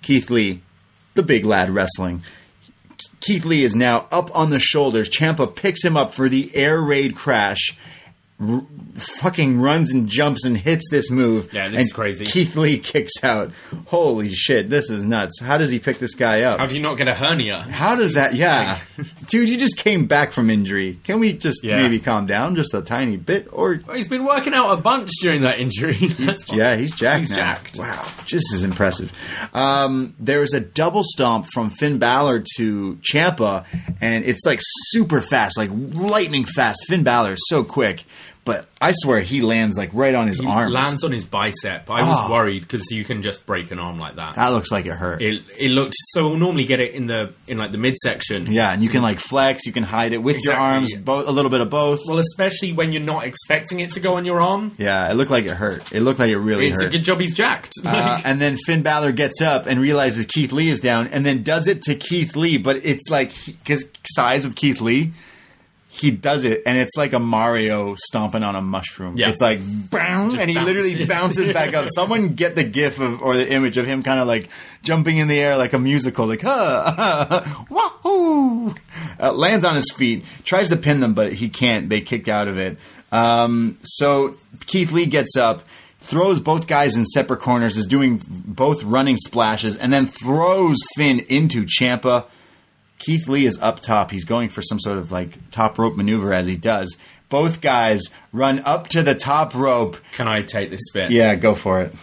Keith Lee, the big lad wrestling. Keith Lee is now up on the shoulders. Ciampa picks him up for the air raid crash. R- fucking runs and jumps and hits this move. Yeah, is crazy. Keith Lee kicks out. Holy shit, this is nuts. How does he pick this guy up? How do you not get a hernia? How does that? Yeah, dude, you just came back from injury. Can we just Yeah. maybe calm down just a tiny bit? Or Well, he's been working out a bunch during that injury. Yeah, he's jacked. He's now. jacked. Wow, just as impressive. Um, there was a double stomp from Finn Balor to Ciampa, and it's like super fast, like lightning fast. Finn Balor is so quick, but I swear he lands like right on his He arms. lands on his bicep. I was Oh. worried because you can just break an arm like that. that looks like it hurt. It, it looked so. We'll normally get it in the in like the midsection. yeah, and you can like flex, you can hide it with your arms, both a little bit of both. Well, especially when you're not expecting it to go on your arm. yeah, it looked like it hurt. It looked like it really It's hurt. a good job he's jacked. Uh, and then Finn Balor gets up and realizes Keith Lee is down, and then does it to Keith Lee, but it's like because size of Keith Lee, he does it, and it's like a Mario stomping on a mushroom. Yeah. It's like bang, and he literally bounces. bounces back up. Someone get the gif of or the image of him kind of like jumping in the air like a musical, like huh, wahoo, uh, lands on his feet, tries to pin them, but he can't. They kick out of it. Um, so Keith Lee gets up throws both guys in separate corners, is doing both running splashes, and then throws Finn into Ciampa. Keith Lee is up top. He's going for some sort of like top rope maneuver as he does. Both guys run up to the top rope. can I take this spin? Yeah, go for it.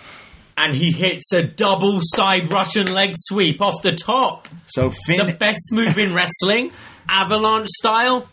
And he hits a double side Russian leg sweep off the top. So The best move in wrestling, avalanche style.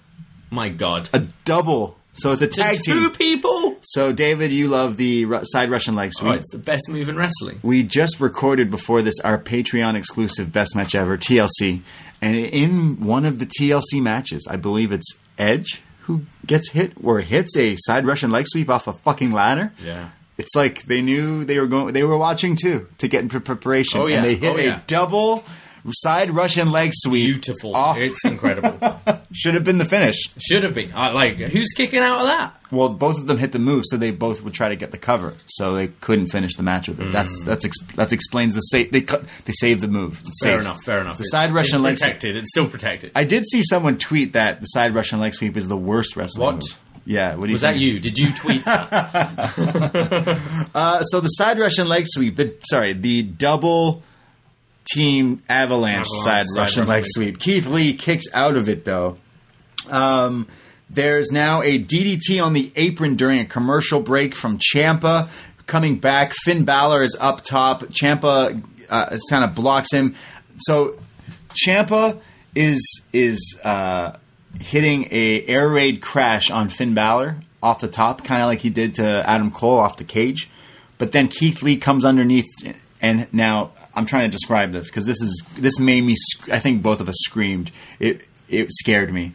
My God. a double. So it's a To tag two team. people. So David, you love the ru- side Russian leg sweep. Oh, it's the best move in wrestling. We just recorded before this our Patreon exclusive best match ever, TLC. And in one of the TLC matches, I believe it's Edge who gets hit or hits a side Russian leg sweep off a fucking ladder. Yeah. It's like they knew they were going they were watching too to get in preparation. Oh, yeah. And they hit Oh, a double side Russian leg sweep. Beautiful. Off, It's incredible. should have been the finish. Should have been. I like, who's kicking out of that? Well, both of them hit the move, so they both would try to get the cover. So they couldn't finish the match with it. That's that's ex- that explains the save. they cu- they saved the move. It's Fair safe. enough. Fair enough. The It's- side Russian it's leg sweep. protected. It's still protected. I did see someone tweet that the side Russian leg sweep is the worst wrestling What? move. Yeah, what do you Was that you? Did you tweet that? Uh, so the side Russian leg sweep, the sorry, the double team avalanche, Avalanche side, side Russian leg sweep. Keith Lee kicks out of it though. Um, there's now a DDT on the apron during a commercial break from Ciampa. Coming back, Finn Balor is up top. Ciampa uh, kind of blocks him. So Ciampa is is uh, hitting a air raid crash on Finn Balor off the top, kind of like he did to Adam Cole off the cage. But then Keith Lee comes underneath, and now I'm trying to describe this because this is this made me. sc- I think both of us screamed. It it scared me.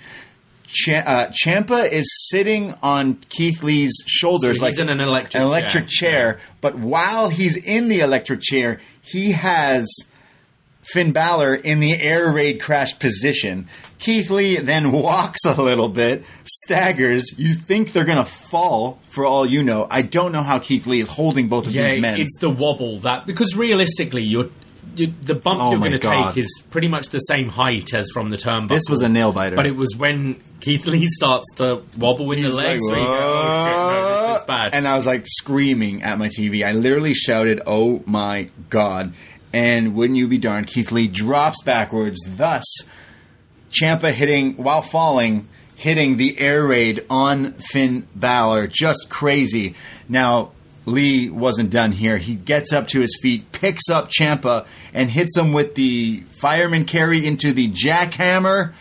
Cha- uh, Ciampa is sitting on Keith Lee's shoulders So like he's in an electric an electric chair. chair. But while he's in the electric chair, he has Finn Balor in the air raid crash position. Keith Lee then walks a little bit, staggers. You think they're going to fall for all you know. I don't know how Keith Lee is holding both of yeah, these men. it's the wobble that because realistically, you're. You, the bump Oh you're going to take is pretty much the same height as from the turnbuckle. this was a nail biter. But it was when Keith Lee starts to wobble in the legs. like, go, oh shit, no, this bad. And I was like screaming at my TV. I literally shouted, "Oh my god!" And wouldn't you be darned, Keith Lee drops backwards, thus Ciampa hitting while falling, hitting the air raid on Finn Balor. Just crazy. Now Lee wasn't done here. He gets up to his feet, picks up Ciampa, and hits him with the fireman carry into the jackhammer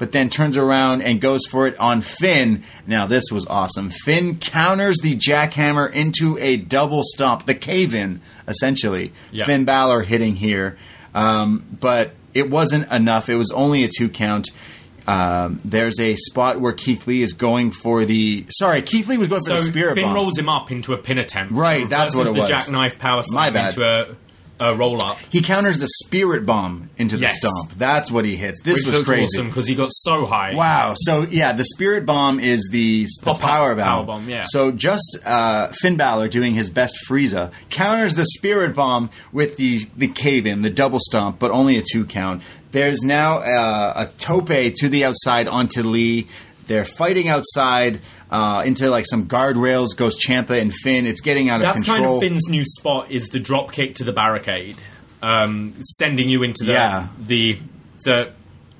but then turns around and goes for it on Finn. Now, this was awesome. Finn counters the jackhammer into a double stomp, the cave in, essentially. Yeah. Finn Balor hitting here. Um, but it wasn't enough. It was only a two count. Um, there's a spot where Keith Lee is going for the. Sorry, Keith Lee was going for the spirit bomb. Finn bomb. rolls him up into a pin attempt. Right, that's what it the was. jackknife power My slam bad. into a uh, roll up, He counters the spirit bomb into the Yes. stomp. That's what he hits. This which was crazy. awesome because he got so high. Wow. So yeah, the spirit bomb is the, the Pop-up power bomb. power bomb, yeah. So just uh, Finn Balor doing his best Frieza counters the spirit bomb with the the cave in, the double stomp, but only a two count. There's now uh, a tope to the outside onto Lee. They're fighting outside uh, into like some guardrails. Goes Ciampa and Finn. It's getting out That's of control. That's kind of Finn's new spot is the drop kick to the barricade, um, sending you into the Yeah. the the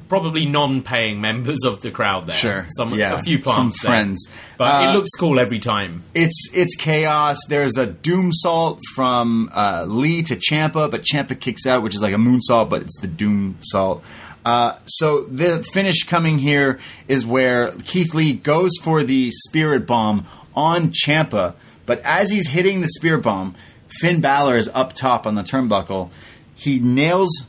probably non-paying members of the crowd there. Sure. some Yeah. a few Some plants, there. friends. but Uh, it looks cool every time. it's it's chaos. There's a doom salt from uh, Lee to Ciampa, but Ciampa kicks out, which is like a moonsault, but it's the doom salt. Uh, so the finish coming here is where Keith Lee goes for the spirit bomb on Ciampa, but as he's hitting the spirit bomb, Finn Balor is up top on the turnbuckle. He nails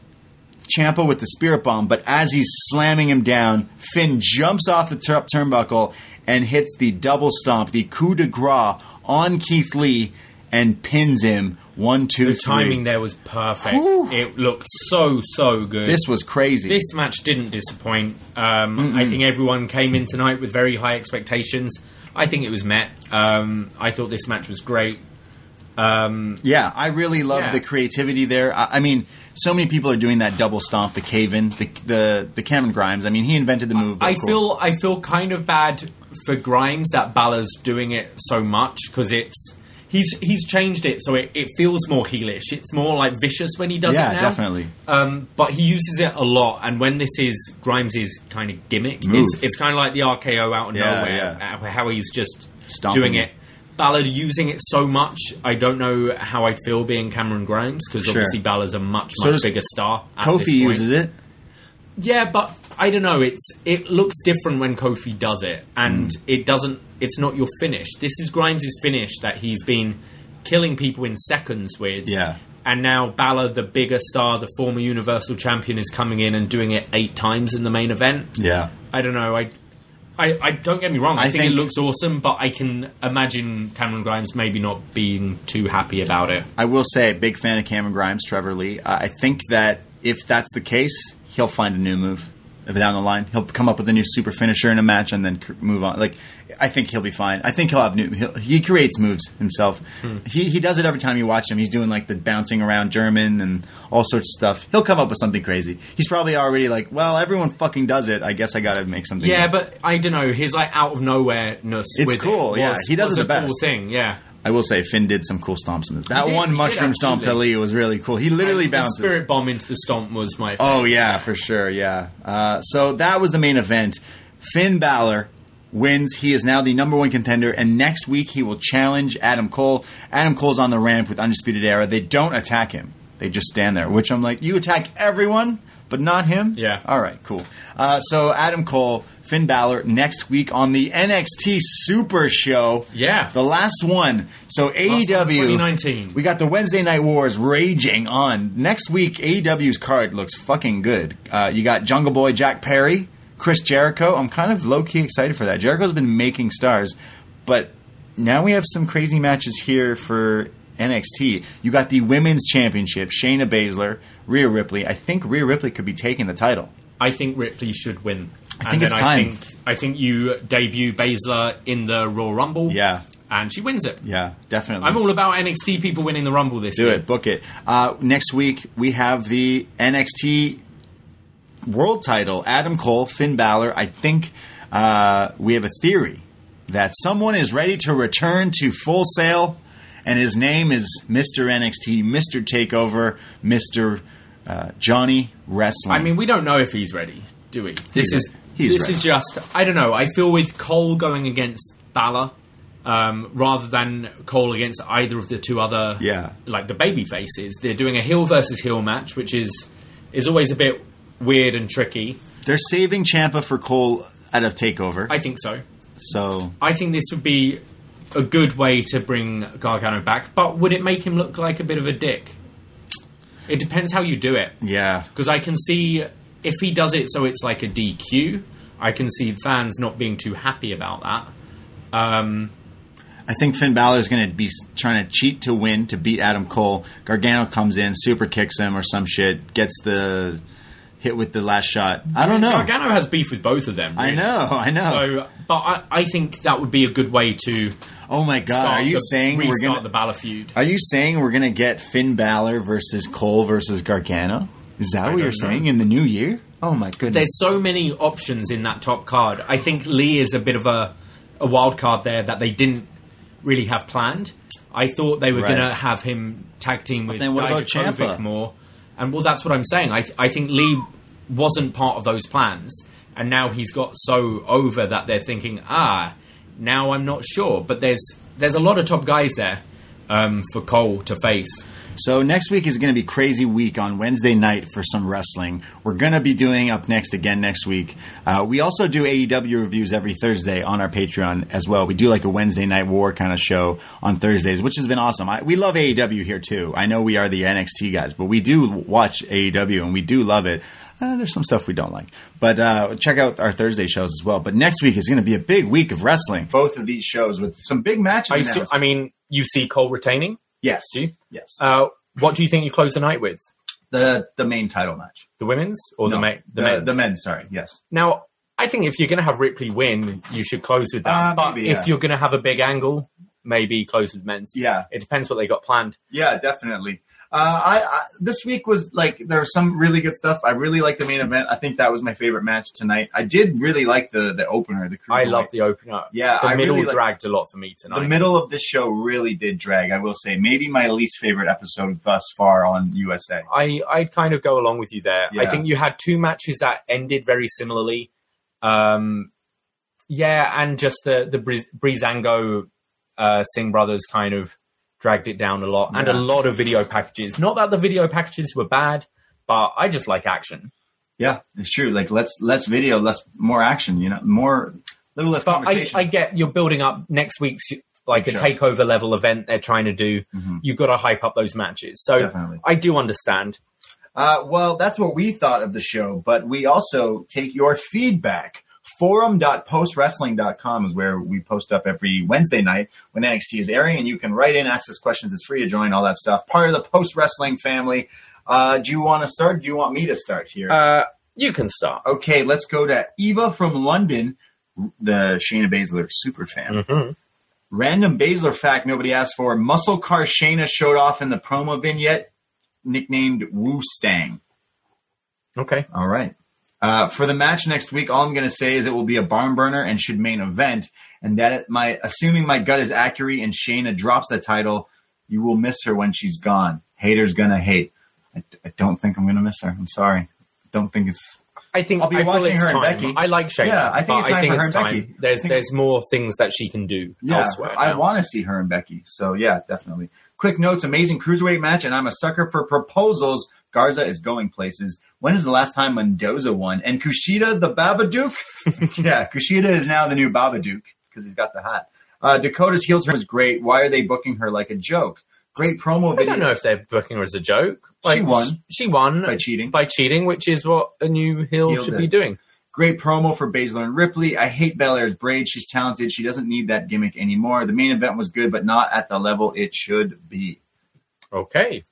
Ciampa with the spirit bomb, but as he's slamming him down, Finn jumps off the top turnbuckle and hits the double stomp, the coup de grace on Keith Lee, and pins him one, two, The three. timing there was perfect. Whew. It looked so so good. This was crazy. this match didn't disappoint. Um, I think everyone came in tonight with very high expectations. I think it was met. Um, I thought this match was great. Um, yeah, I really love Yeah. the creativity there. I, I mean, so many people are doing that double stomp, the cave in, the, the the Cameron Grimes. I mean, he invented the move. I cool. feel I feel kind of bad for Grimes that Balor's doing it so much because it's he's he's changed it so it, it feels more heelish. It's more like vicious when he does yeah, it now. definitely. Um, but he uses it a lot, and when this is Grimes' kind of gimmick, Move. it's, it's kind of like the RKO out of Yeah, nowhere, yeah. uh, how he's just Stomping doing it. Balor using it so much, I don't know how I'd feel being Cameron Grimes because Sure. obviously Balor's a much much does bigger star. Kofi uses it. Yeah, but I don't know. It's it looks different when Kofi does it, and Mm. it doesn't. It's not your finish. This is Grimes' finish that he's been killing people in seconds with. Yeah. And now Balor, the bigger star, the former Universal Champion, is coming in and doing it eight times in the main event. Yeah. I don't know. I, I, I don't get me wrong. I, I think, think- it looks awesome, but I can imagine Cameron Grimes maybe not being too happy about it. I will say, big fan of Cameron Grimes, Trevor Lee. Uh, I think that if that's the case, he'll find a new move down the line. He'll come up with a new super finisher in a match and then move on. Like, I think he'll be fine. I think he'll have new. He'll, he creates moves himself. Hmm. He he does it every time you watch him. He's doing like the bouncing around German and all sorts of stuff. He'll come up with something crazy. He's probably already like, well, everyone fucking does it. I guess I got to make something. Yeah, new." but I don't know. His like out of nowhere ness. It's with cool, It yeah. was- He does it a the Cool best. thing, yeah. I will say Finn did some cool stomps in this. That did, one mushroom stomp to. Lee was really cool. He literally the bounces. Spirit bomb into the stomp was my. Oh yeah, for sure. Yeah. Uh, so that was the main event. Finn Balor wins. He is now the number one contender, and next week he will challenge Adam Cole. Adam Cole's on the ramp with Undisputed Era. They don't attack him. They just stand there. Which I'm like, you attack everyone, but not him. Yeah. All right. Cool. Uh, so Adam Cole, Finn Balor next week on the NXT Super Show. Yeah. The last one. So Last AEW 2019. we got the Wednesday Night Wars raging on. Next week, AEW's card looks fucking good. Uh, you got Jungle Boy Jack Perry, Chris Jericho. I'm kind of low key excited for that. Jericho's been making stars, but now we have some crazy matches here for NXT. You got the Women's Championship, Shayna Baszler, Rhea Ripley. I think Rhea Ripley could be taking the title. I think Ripley should win. I and think then it's I time. think I think you debut Baszler in the Royal Rumble. Yeah. And she wins it. Yeah, definitely. I'm all about NXT people winning the Rumble this Do year. it. Book it. Uh, next week we have the NXT World Title. Adam Cole, Finn Balor. I think uh, we have a theory that someone is ready to return to Full Sail, and his name is Mr. NXT, Mr. Takeover, Mr. Uh, Johnny Wrestling. I mean, we don't know if he's ready, do we? This He's is. He's this ready. is just I don't know. I feel with Cole going against Balor. Um, rather than Cole against either of the two other, Yeah. like the baby faces, they're doing a heel versus heel match, which is is always a bit weird and tricky. they're saving Ciampa for Cole out of Takeover. I think so. so I think this would be a good way to bring Gargano back, but would it make him look like a bit of a dick? It depends how you do it. yeah, Because I can see if he does it so it's like a DQ, I can see fans not being too happy about that. Um, I think Finn Balor is going to be trying to cheat to win to beat Adam Cole. Gargano comes in, super kicks him or some shit, gets the hit with the last shot. I don't know. Gargano has beef with both of them. I know, I know. So, but I, I think that would be a good way to oh my god, start are you the, saying we're going the to Balor feud? Are you saying we're to get Finn Balor versus Cole versus Gargano? Is that what you're know. saying in the new year? Oh my goodness. There's so many options in that top card. I think Lee is a bit of a, a wild card there that they didn't really have planned. I thought they were Right. going to have him tag team with then what about Dijakovic more. And well, that's what I'm saying. I, th- I think Lee wasn't part of those plans. And now he's got so over that they're thinking, ah, now I'm not sure. But there's there's a lot of top guys there um, for Cole to face. So next week is going to be crazy week on Wednesday night for some wrestling. We're going to be doing up next again next week. Uh, we also do AEW reviews every Thursday on our Patreon as well. We do like a Wednesday night war kind of show on Thursdays, which has been awesome. I, we love AEW here too. I know we are the NXT guys, but we do watch AEW and we do love it. Uh, there's some stuff we don't like, but uh, check out our Thursday shows as well. But next week is going to be a big week of wrestling. Both of these shows with some big matches. I, assume. I mean, you see Cole retaining. yes, Do you? yes, Uh, what do you think you close the night with? the the main title match. The women's or the No, ma- the, the, men's? the men's. Sorry, yes. Now, I think if you're going to have Ripley win, you should close with that. Uh, but maybe, if yeah. you're going to have a big angle, maybe close with men's. Yeah, It depends what they got planned. yeah, definitely. Uh, I, I this week was like there was some really good stuff. I really liked the main event. I think that was my favorite match tonight. I did really like the the opener. The I love the opener. Yeah, the I middle really like- dragged a lot for me tonight. the middle of this show really did drag. I will say, maybe my least favorite episode thus far on USA. I I'd kind of go along with you there. I think you had two matches that ended very similarly. Um, yeah, and just the the Briz- Breezango uh, Singh brothers kind of dragged it down a lot, and a lot of video packages. Not that the video packages were bad, but I just like action. Yeah, it's true. Like less less video, less more action. You know, more little less But I, conversation. I get you're building up next week's like a takeover level event they're trying to do. Mhm. You've got to hype up those matches. So Definitely. I do understand. Uh, well, that's what we thought of the show, but we also take your feedback. Forum.postwrestling.com is where we post up every Wednesday night when NXT is airing, and you can write in, ask us questions. It's free to join, all that stuff. Part of the post wrestling family. Uh, do you want to start? Do you want me to start here? Uh, you can start. okay, let's go to Eva from London, the Shayna Baszler super fan. Mhm. Random Baszler fact nobody asked for. Muscle car Shayna showed off in the promo vignette, nicknamed Wu Stang. Okay. All right. Uh, for the match next week, all I'm going to say is it will be a barn burner and should main event. And that it, my assuming my gut is accurate and Shayna drops the title, you will miss her when she's gone. Haters gonna hate. I, I don't think I'm gonna miss her. I'm sorry. Don't think it's. I think I'll be I watching her and. Becky. I like Shayna. Yeah, I think it's time I think for her it's and time. Becky. There's there's more things that she can do Yeah, elsewhere. I want to see her and Becky. So yeah, definitely. Quick notes: amazing cruiserweight match, and I'm a sucker for proposals. Garza is going places. When is the last time Mendoza won? And Kushida the Babadook? yeah, Kushida is now the new Babadook because he's got the hat. Uh, Dakota's heel turn was great. Why are they booking her like a joke? Great promo video. I don't know if they're booking her as a joke. She won. She won By cheating. By cheating, which is what a new heel, Heel should did. be doing. Great promo for Baszler and Ripley. I hate Belair's braid. She's talented. She doesn't need that gimmick anymore. The main event was good, but not at the level it should be. Okay.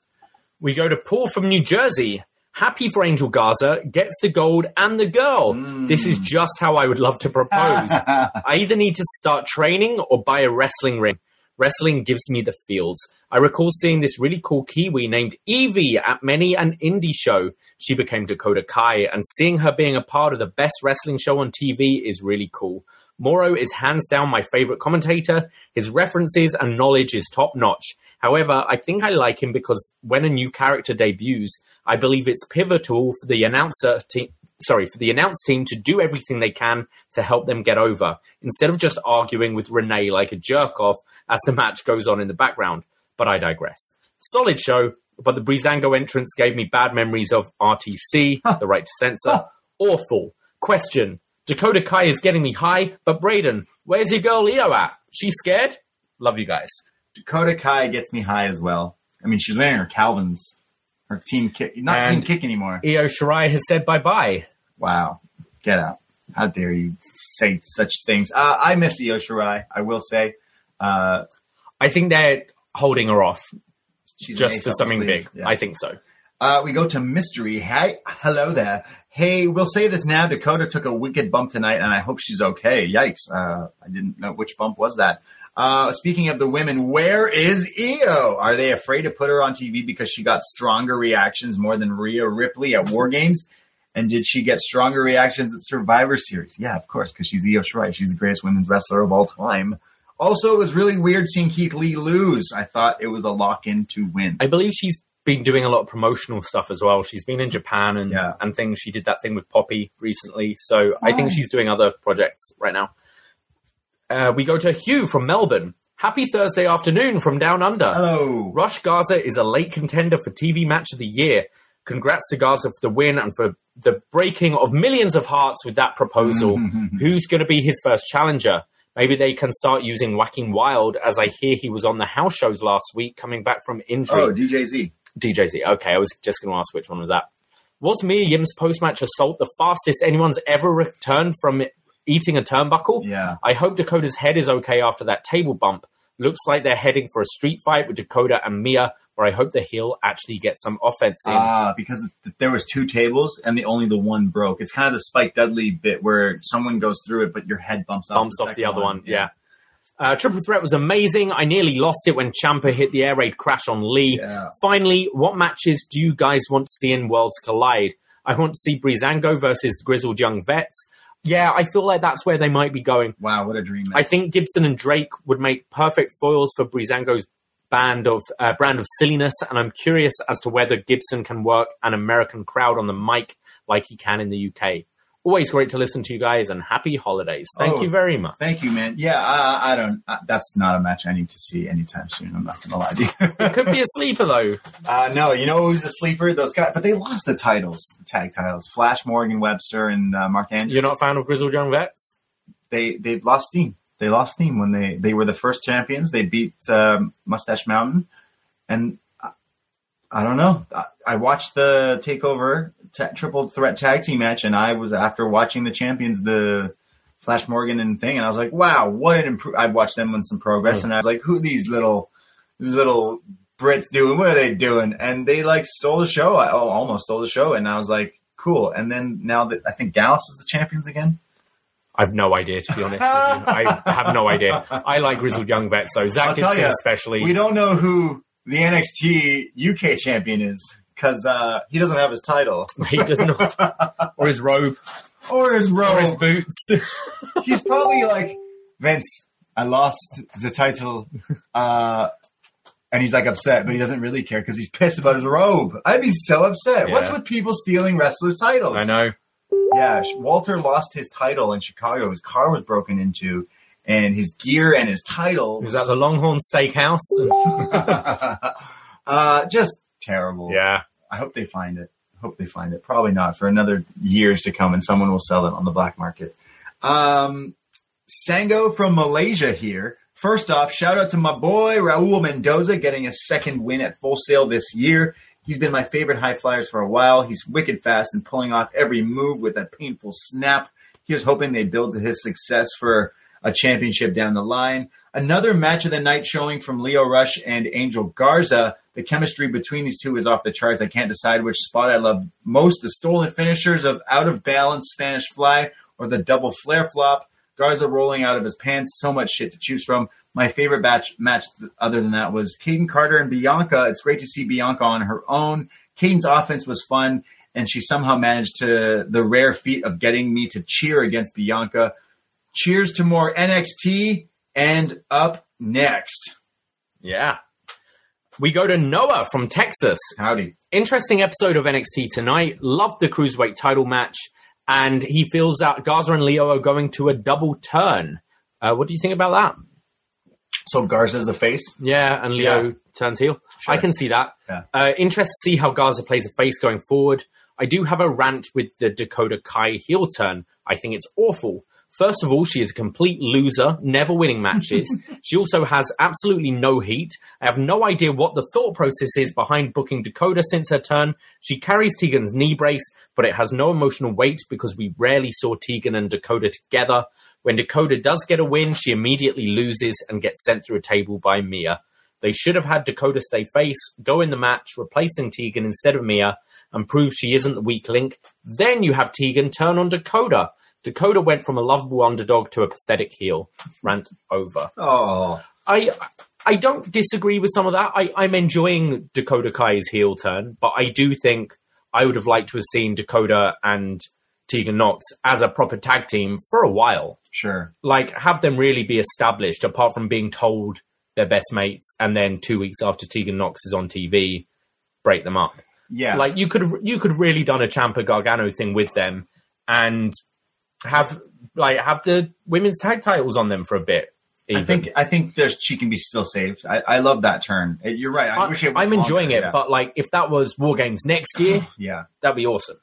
We go to Paul from New Jersey. Happy for Angel Garza gets the gold and the girl. Mm. This is just how I would love to propose. I either need to start training or buy a wrestling ring. Wrestling gives me the feels. I recall seeing this really cool Kiwi named Evie at many an indie show. She became Dakota Kai, and seeing her being a part of the best wrestling show on TV is really cool. Mauro is hands down my favorite commentator. His references and knowledge is top notch. However, I think I like him because when a new character debuts, I believe it's pivotal for the announcer team. Sorry, for the announce team to do everything they can to help them get over, instead of just arguing with Renee like a jerk off as the match goes on in the background. But I digress. Solid show, but the Breezango entrance gave me bad memories of RTC, the right to censor. Awful. Question. Dakota Kai is getting me high, but Braden, where's your girl Io at? She scared? Love you guys. Dakota Kai gets me high as well. I mean, she's wearing her Calvin's, her team kick, not And- team kick anymore. Io Shirai has said bye bye. Wow, get out! How dare you say such things? Uh, I miss Io Shirai. I will say, Uh, I think they're holding her off she's an just ace for up the something sleeve. big. Yeah. I think so. Uh, we go to mystery. Hey, hello there. Hey, we'll say this now. Dakota took a wicked bump tonight, and I hope she's okay. Yikes! Uh, I didn't know which bump was that. Uh, speaking of the women, where is Io? Are they afraid to put her on TV because she got stronger reactions more than Rhea Ripley at War Games? And did she get stronger reactions at Survivor Series? Yeah, of course, because she's Io Shirai. She's the greatest women's wrestler of all time. Also, it was really weird seeing Keith Lee lose. I thought it was a lock-in to win. I believe she's been doing a lot of promotional stuff as well. She's been in Japan and Yeah. and things. She did that thing with Poppy recently, so I think she's doing other projects right now. Uh, we go to Hugh from Melbourne. Happy Thursday afternoon from down under. Hello. Rush Garza is a late contender for TV Match of the Year. Congrats to Garza for the win and for the breaking of millions of hearts with that proposal. Who's going to be his first challenger? Maybe they can start using Whacking Wild, as I hear he was on the house shows last week, coming back from injury. Oh, DJZ. DJZ. Okay, I was just going to ask which one was that. Was Mia Yim's post match assault the fastest anyone's ever returned from eating a turnbuckle? Yeah. I hope Dakota's head is okay after that table bump. Looks like they're heading for a street fight with Dakota and Mia, where I hope the heel actually gets some offense in. Ah, because th- there was two tables and the only the one broke. It's kind of the Spike Dudley bit where someone goes through it, but your head bumps off bumps the off the other one. Yeah. Uh, Triple Threat was amazing. I nearly lost it when Ciampa hit the air raid crash on Lee. Yeah. Finally, what matches do you guys want to see in Worlds Collide? I want to see Breezango versus Grizzled Young Vets. Yeah, I feel like that's where they might be going. Wow, what a dream! I think Gibson and Drake would make perfect foils for Breezango's band of uh, brand of silliness, and I'm curious as to whether Gibson can work an American crowd on the mic like he can in the UK. Always great to listen to you guys, and happy holidays. Thank Oh, you very much. Thank you, man. Yeah, I, I don't. Uh, that's not a match I need to see anytime soon. I'm not gonna lie to you. It could be a sleeper though. uh, no, you know who's a sleeper? Those guys, but they lost the titles, the tag titles. Flash Morgan Webster and uh, Mark Andrews. You're not a fan of Grizzled Young Vets? they they've lost steam. They lost steam when they they were the first champions. They beat um, Mustache Mountain, and I, I don't know. I, I watched the takeover ta triple threat tag team match, and I was after watching the champions, the Flash Morgan and thing, and I was like, wow, what an improve. I watched them win some progress, hmm. and I was like, who are these little little Brits doing? What are they doing? And they like stole the show. I, oh, almost stole the show, and I was like, cool. And then now that I think Gallus is the champions again. I've no idea, to be honest. I have no idea. I like Grizzled Young Vets, though. Zach Gibson, ya, especially. We don't know who the NXT UK champion is because uh, he doesn't have his title he doesn't, or his robe, or his or his robe. boots. He's probably like Vince. I lost the title, uh, and he's like upset, but he doesn't really care because he's pissed about his robe. I'd be so upset. Yeah. What's with people stealing wrestlers' titles? I know. Yeah, Walter lost his title in Chicago. His car was broken into, and his gear and his title Was that the Longhorn Steakhouse? uh, just terrible. yeah. I hope they find it. Hope they find it. Probably not for another years to come, and someone will sell it on the black market. Um, Sango from Malaysia here. First off, shout out to my boy Raul Mendoza getting a second win at Full Sail this year. He's been my favorite high flyers for a while. He's wicked fast and pulling off every move with a painful snap. He was hoping they build to his success for a championship down the line. Another match of the night showing from Lio Rush and Angel Garza. The chemistry between these two is off the charts. I can't decide which spot I love most the stolen finishers of out of balance Spanish fly or the double flare flop. Garza rolling out of his pants. So much shit to choose from. My favorite batch, match other than that was Kayden Carter and Bianca. It's great to see Bianca on her own. Kayden's offense was fun, and she somehow managed to the rare feat of getting me to cheer against Bianca. Cheers to more NXT and up next. Yeah. We go to Noah from Texas. Howdy. Interesting episode of NXT tonight. Loved the cruiserweight title match, and he feels that Garza and Lio are going to a double turn. Uh, what do you think about that? So Garza's the face. Yeah, and Lio Yeah. turns heel. Sure. I can see that. Yeah. Uh, interested to see how Garza plays a face going forward. I do have a rant with the Dakota Kai heel turn. I think it's awful. First of all, she is a complete loser, never winning matches. she also has absolutely no heat. I have no idea what the thought process is behind booking Dakota since her turn. She carries Tegan's knee brace, but it has no emotional weight because we rarely saw Tegan and Dakota together. When Dakota does get a win, she immediately loses and gets sent through a table by Mia. They should have had Dakota stay face, go in the match, replacing Tegan instead of Mia, and prove she isn't the weak link. Then you have Tegan turn on Dakota. Dakota went from a lovable underdog to a pathetic heel. Rant over. Oh, I I don't disagree with some of that. I, I'm enjoying Dakota Kai's heel turn, but I do think I would have liked to have seen Dakota and Tegan Knox as a proper tag team for a while. sure. Like have them really be established, apart from being told they're best mates, and then two weeks after Tegan Knox is on TV, break them up. Yeah. Like you could have you could really done a Ciampa Gargano thing with them, and have like have the women's tag titles on them for a bit. I think I think there's she can be still saved. I, I love that turn. You're right. I, wish it I'm enjoying longer, it, yeah. but like if that was War Games next year, yeah. that'd be awesome.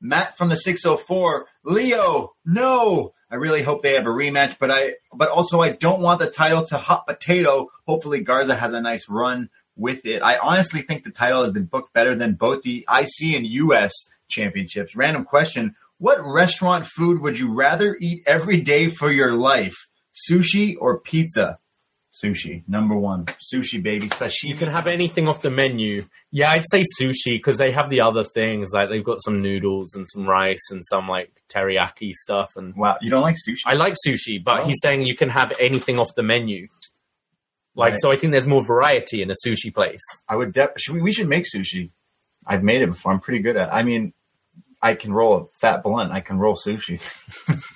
Matt from the 604, Lio, no. I really hope they have a rematch, but I but also I don't want the title to hot potato. Hopefully Garza has a nice run with it. I honestly think the title has been booked better than both the IC and US championships. Random question. What restaurant food would you rather eat every day for your life? Sushi or pizza? Sushi, number one. Sushi, baby. Sashimi. You can have anything off the menu. Yeah, I'd say sushi because they have the other things like they've got some noodles and some rice and some like teriyaki stuff. And Wow, you don't like sushi? I like sushi, but Oh. he's saying you can have anything off the menu. Like Right. so, I think there's more variety in a sushi place. I would. De- should we, we should make sushi. I've made it before. I'm pretty good at. it. I mean, I can roll a fat blunt. I can roll sushi.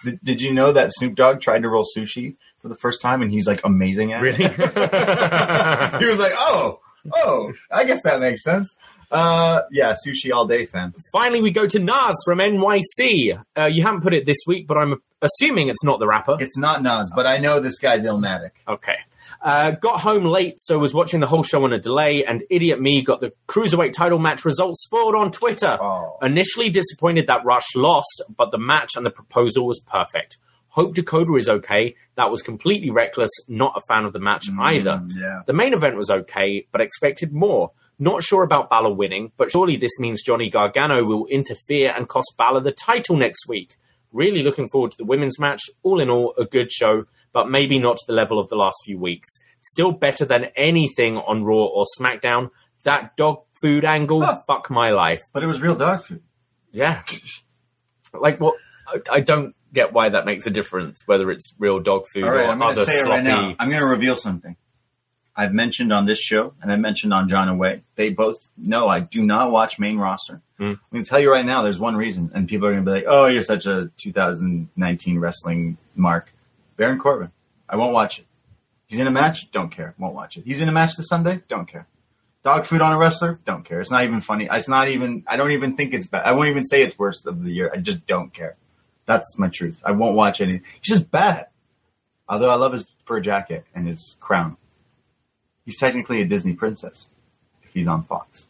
did, did you know that Snoop Dogg tried to roll sushi for the first time, and he's like amazing at Really? it? he was like, "Oh, oh, I guess that makes sense." Uh, yeah, sushi all day, fan. Finally, we go to Nas from NYC. Uh, you haven't put it this week, but I'm assuming it's not the rapper. It's not Nas, but I know this guy's Illmatic. Okay. Uh, got home late, so was watching the whole show on a delay, and idiot me got the cruiserweight title match results spoiled on Twitter. Oh. Initially disappointed that Rush lost, but the match and the proposal was perfect. Hope Dakota is okay. That was completely reckless. Not a fan of the match either. yeah. The main event was okay, but expected more. Not sure about Balor winning, but surely this means Johnny Gargano will interfere and cost Balor the title next week. Really looking forward to the women's match. All in all, a good show, but maybe not to the level of the last few weeks. Still better than anything on Raw or SmackDown. That dog food angle, Huh. fuck my life. But it was real dog food. Yeah. Like, what? I, I don't get why that makes a difference, whether it's real dog food right, or I'm to other say it sloppy. right now. I'm going to reveal something. I've mentioned on this show, and I mentioned on John Away. They both know I do not watch main roster. Hmm. I'm going to tell you right now. There's one reason, and people are going to be like, "Oh, you're such a 2019 wrestling mark." Baron Corbin. I won't watch it. He's in a match. Don't care. Won't watch it. He's in a match this Sunday. Don't care. Dog food on a wrestler. Don't care. It's not even funny. It's not even. I don't even think it's bad. I won't even say it's worst of the year. I just don't care. That's my truth. I won't watch any. He's just bad. Although I love his fur jacket and his crown. He's technically a Disney princess if he's on Fox.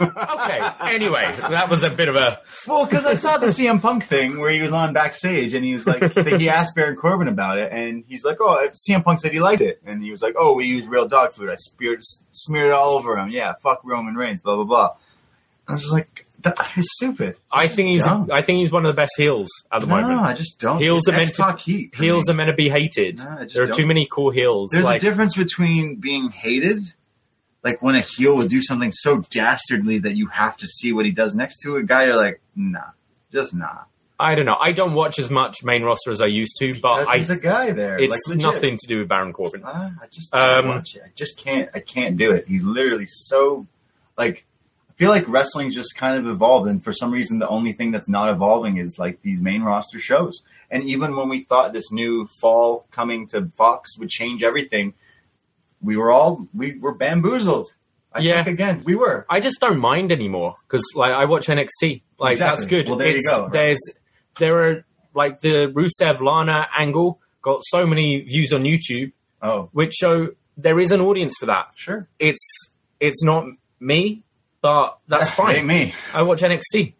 Okay, anyway, that was a bit of a. Well, because I saw the CM Punk thing where he was on backstage and he was like, he asked Baron Corbin about it, and he's like, "Oh, CM Punk said he liked it," and he was like, "Oh, we use real dog food. I smeared smeared it all over him. Yeah, fuck Roman Reigns. Blah blah blah." I was just like, that is stupid. I think he's. dumb. I think he's one of the best heels at the no, moment. No, I just don't. Heels It's are meant to- heat. Heels me. are meant to be hated. No, there are don't. too many cool heels. There's like, a difference between being hated, like when a heel will do something so dastardly that you have to see what he does next to a guy. You're like, nah, just nah. I don't know. I don't watch as much main roster as I used to, but I. he's a guy there. It's like, nothing to do with Baron Corbin. Ah, I just Um, watch it. I just can't. I can't do it. He's literally so like. I feel like wrestling's just kind of evolved, and for some reason, the only thing that's not evolving is like these main roster shows. And even when we thought this new fall coming to Fox would change everything, we were all we were bamboozled. I Yeah. think again we were. I just don't mind anymore because like I watch NXT. Like Exactly. that's good. Well, there you go, right. There's there are like the Rusev Lana angle got so many views on YouTube, Oh, which show there is an audience for that. sure. It's it's not me, but that's fine. Ain't me I watch NXT.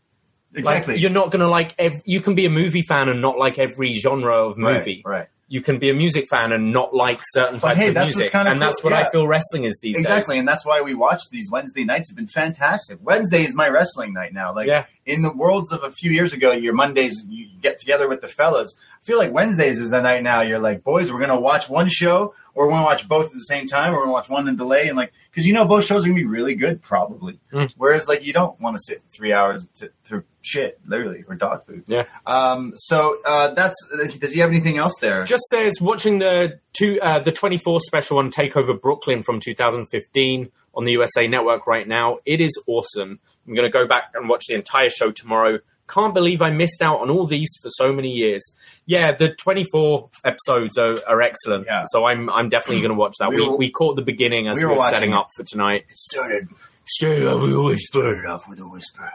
exactly. Like you're not gonna like. Ev- you can be a movie fan and not like every genre of movie. Right. right. You can be a music fan and not like certain But types hey, of music, and that's what yeah. I feel wrestling is these days. Exactly, days. and that's why we watch these Wednesday nights. Have been fantastic. Wednesday is my wrestling night now. Like Yeah. in the worlds of a few years ago, your Mondays you get together with the fellas. I feel like Wednesdays is the night now. You're like, boys, we're gonna watch one show, or we're gonna watch both at the same time, or we're gonna watch one in delay, and like because you know both shows are gonna be really good, probably. Mm. Whereas like you don't want to sit three hours to, through shit, literally, or dog food. Yeah. Um. So uh, that's. Does he have anything else there? Just says watching the two uh, the 24 special on Takeover Brooklyn from 2015 on the USA Network right now. It is awesome. I'm going to go back and watch the entire show tomorrow. Can't believe I missed out on all these for so many years. Yeah, the 24 episodes are, are excellent. Yeah. So I'm I'm definitely going to watch that. We We, were- we, caught the beginning as we we were were, setting it. up for tonight. It started. Started off. We always started off with a whisper.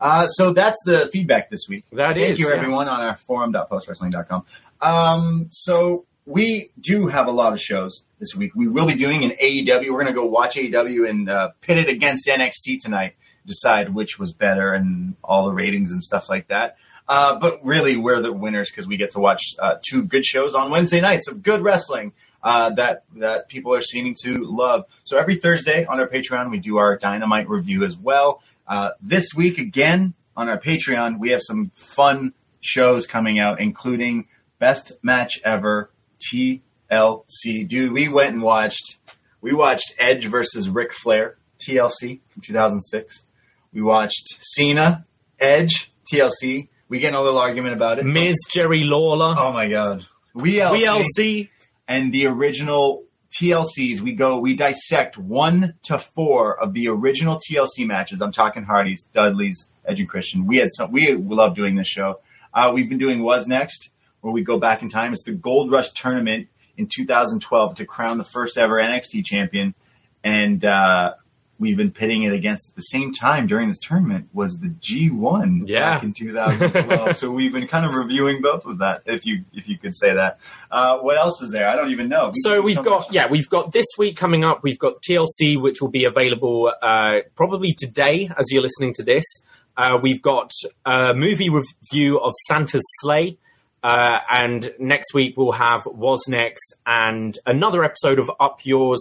Uh, so that's the feedback this week. That Thank is, you, yeah. everyone, on our forum.postwrestling.com. Um, so we do have a lot of shows this week. We will be doing an AEW. We're going to go watch AEW and uh, pit it against NXT tonight, decide which was better and all the ratings and stuff like that. Uh, but really, we're the winners because we get to watch uh, two good shows on Wednesday nights of good wrestling uh, that that people are seeming to love. So every Thursday on our Patreon, we do our Dynamite review as well. Uh, this week again on our Patreon, we have some fun shows coming out, including Best Match Ever TLC. Dude, we went and watched we watched Edge versus Ric Flair TLC from 2006. We watched Cena Edge TLC. We get in a little argument about it. Ms. Jerry Lawler, Oh my god. We LC VLC. and the original TLCs, we go, we dissect one to four of the original TLC matches. I'm talking Hardy's, Dudley's, Edge and Christian. We had some, we love doing this show. Uh, we've been doing Was Next, where we go back in time. It's the Gold Rush tournament in 2012 to crown the first ever NXT champion. And, uh, we've been pitting it against at the same time during this tournament was the G1 Yeah. back in 2012. so we've been kind of reviewing both of that, if you, if you could say that. Uh, what else is there? I don't even know. So we've got yeah, we've got this week coming up. We've got TLC, which will be available uh, probably today as you're listening to this. Uh, we've got a movie review of Santa's Slay, uh, and next week we'll have Was Next and another episode of Up Yours.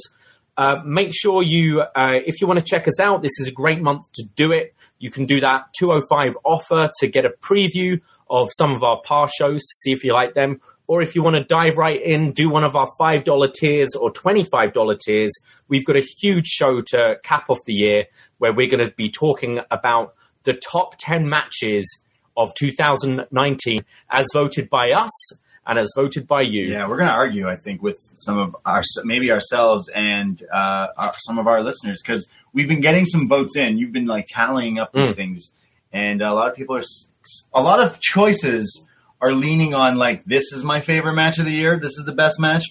Uh, make sure you, uh, if you want to check us out, this is a great month to do it. You can do that 205 offer to get a preview of some of our past shows to see if you like them. Or if you want to dive right in, do one of our $5 tiers or $25 tiers. We've got a huge show to cap off the year where we're going to be talking about the top 10 matches of 2019 as voted by us and as voted by you. Yeah, we're going to argue, I think, with some of our maybe ourselves and uh, our, some of our listeners because we've been getting some votes in. You've been like tallying up these Mm. things, and a lot of people are a lot of choices are leaning on like this is my favorite match of the year. This is the best match.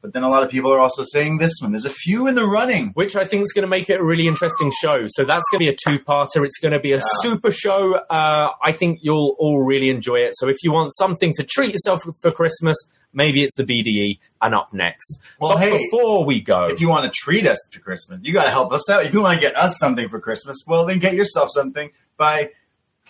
But then a lot of people are also saying this one. There's a few in the running. which I think is going to make it a really interesting show. So that's going to be a two-parter. It's going to be a super show. Uh, I think you'll all really enjoy it. So if you want something to treat yourself for Christmas, maybe it's the BDE and upNXT. Well, but hey, before we go, If you want to treat us to Christmas, you got to help us out. If you want to get us something for Christmas, well, then get yourself something by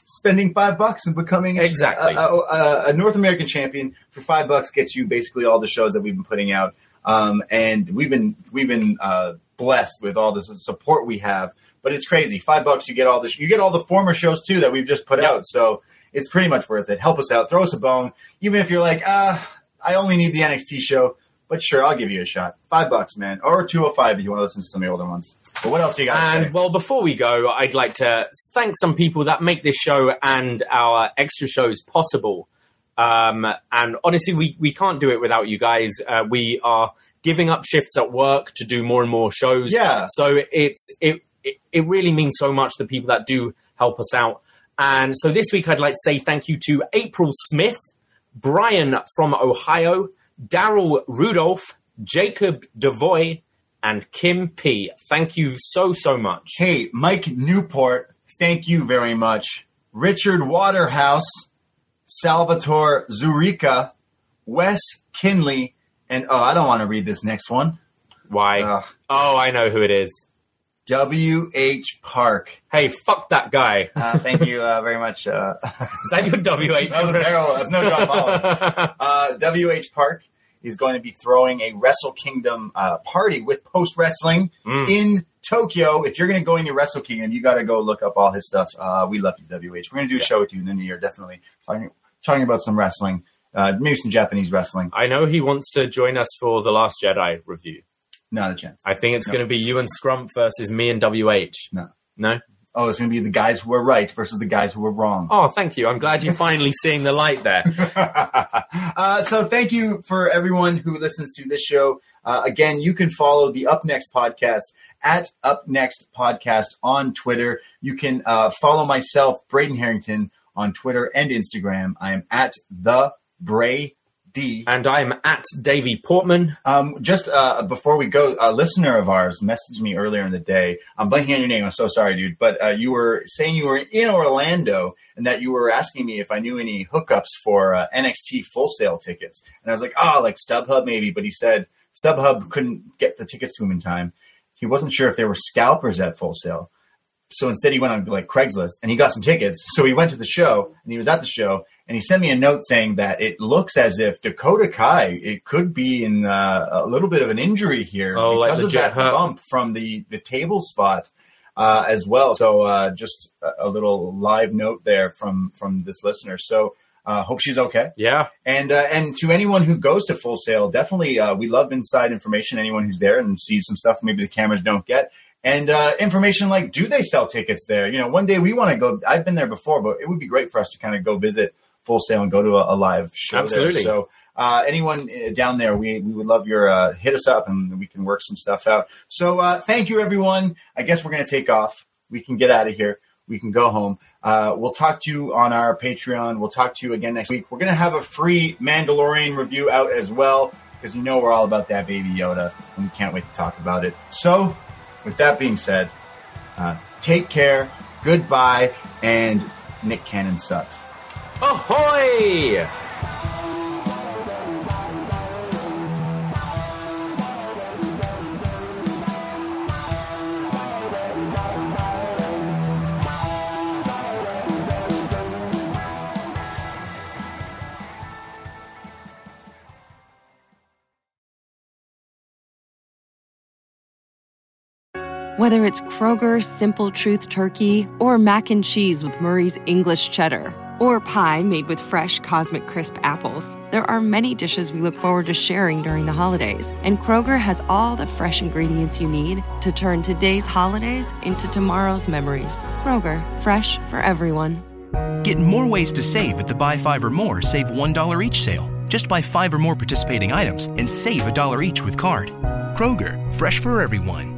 spending five bucks and becoming a, Exactly. a, a- a North American champion for five bucks gets you basically all the shows that we've been putting out. Um, and we've been we've been uh, blessed with all this support we have. But it's crazy. Five bucks, you get all this. You get all the former shows too that we've just put Yep. out. So it's pretty much worth it. Help us out. Throw us a bone. Even if you're like, ah, I only need the NXT show. But sure, I'll give you a shot. Five bucks, man, or two hundred five if you want to listen to some of the older ones. But what else you got? And well, before we go, I'd like to thank some people that make this show and our extra shows possible. Um, and honestly, we, we can't do it without you guys. Uh, we are giving up shifts at work to do more and more shows. Yeah. So it's it, it it really means so much to people that do help us out. And so this week, I'd like to say thank you to April Smith, Brian from Ohio, Daryl Rudolph, Jacob Devoy, and Kim P. Thank you so so much. Hey, Mike Newport, thank you very much. Richard Waterhouse, Salvatore Zurica, Wes Kinley, and oh, I don't want to read this next one. Why? Ugh. oh, I know who it is. W. H. Park. Hey, fuck that guy. Uh, thank you uh, very much. Uh, Is that your WH? that was terrible. That's no John Pollock. Uh, W. H. Park. Is going to be throwing a Wrestle Kingdom uh, party with post wrestling in Tokyo. If you're going to go into Wrestle Kingdom, you got to go look up all his stuff. Uh, we love you, WH. We're going to do a show with you in the new year, definitely talking talking about some wrestling, uh, maybe some Japanese wrestling. I know he wants to join us for the Last Jedi review. Not a chance. I think it's No. going to be you and Scrump versus me and WH. No. No? Oh, it's going to be the guys who are right versus the guys who are wrong. Oh, thank you. I'm glad you're finally seeing the light there. uh, so thank you for everyone who listens to this show. Uh, again, you can follow the upNXT podcast at Up Next Podcast on Twitter. You can uh, follow myself, Braden Herrington, on Twitter and Instagram. I am at the Bray D. And I'm at Davie Portman. Um, just uh, before we go, a listener of ours messaged me earlier in the day. I'm blanking on your name. I'm so sorry, dude. But uh, you were saying you were in Orlando and that you were asking me if I knew any hookups for uh, NXT Full Sail tickets. And I was like, oh, like StubHub maybe. But he said StubHub couldn't get the tickets to him in time. He wasn't sure if there were scalpers at Full Sail. So instead, he went on like Craigslist and he got some tickets. So he went to the show and he was at the show and he sent me a note saying that it looks as if Dakota Kai it could be in uh, a little bit of an injury here Oh, like because of legit that hurt. bump from the the table spot uh, as well. So uh, just a, a little live note there from from this listener. So uh, hope she's okay. Yeah. And uh, and to anyone who goes to Full Sail, definitely uh, we love inside information. Anyone who's there and sees some stuff maybe the cameras don't get, and uh, information like do they sell tickets there? You know, one day we want to go. I've been there before, but it would be great for us to kind of go visit Full Sail and go to a, a live show Absolutely. there. So. Uh, anyone uh, down there, we, we would love your uh, hit us up and we can work some stuff out. So uh, thank you, everyone. I guess we're going to take off. We can get out of here. We can go home. Uh, we'll talk to you on our Patreon. We'll talk to you again next week. We're going to have a free Mandalorian review out as well because you know we're all about that baby Yoda and we can't wait to talk about it. So, with that being said, uh, take care, goodbye, and Nick Cannon sucks. Ahoy! Whether it's Kroger's Simple Truth Turkey or mac and cheese with Murray's English Cheddar or pie made with fresh Cosmic Crisp apples, there are many dishes we look forward to sharing during the holidays. And Kroger has all the fresh ingredients you need to turn today's holidays into tomorrow's memories. Kroger, fresh for everyone. Get more ways to save at the Buy Five or More Save $1 each sale. Just buy five or more participating items and save a dollar each with card. Kroger, fresh for everyone.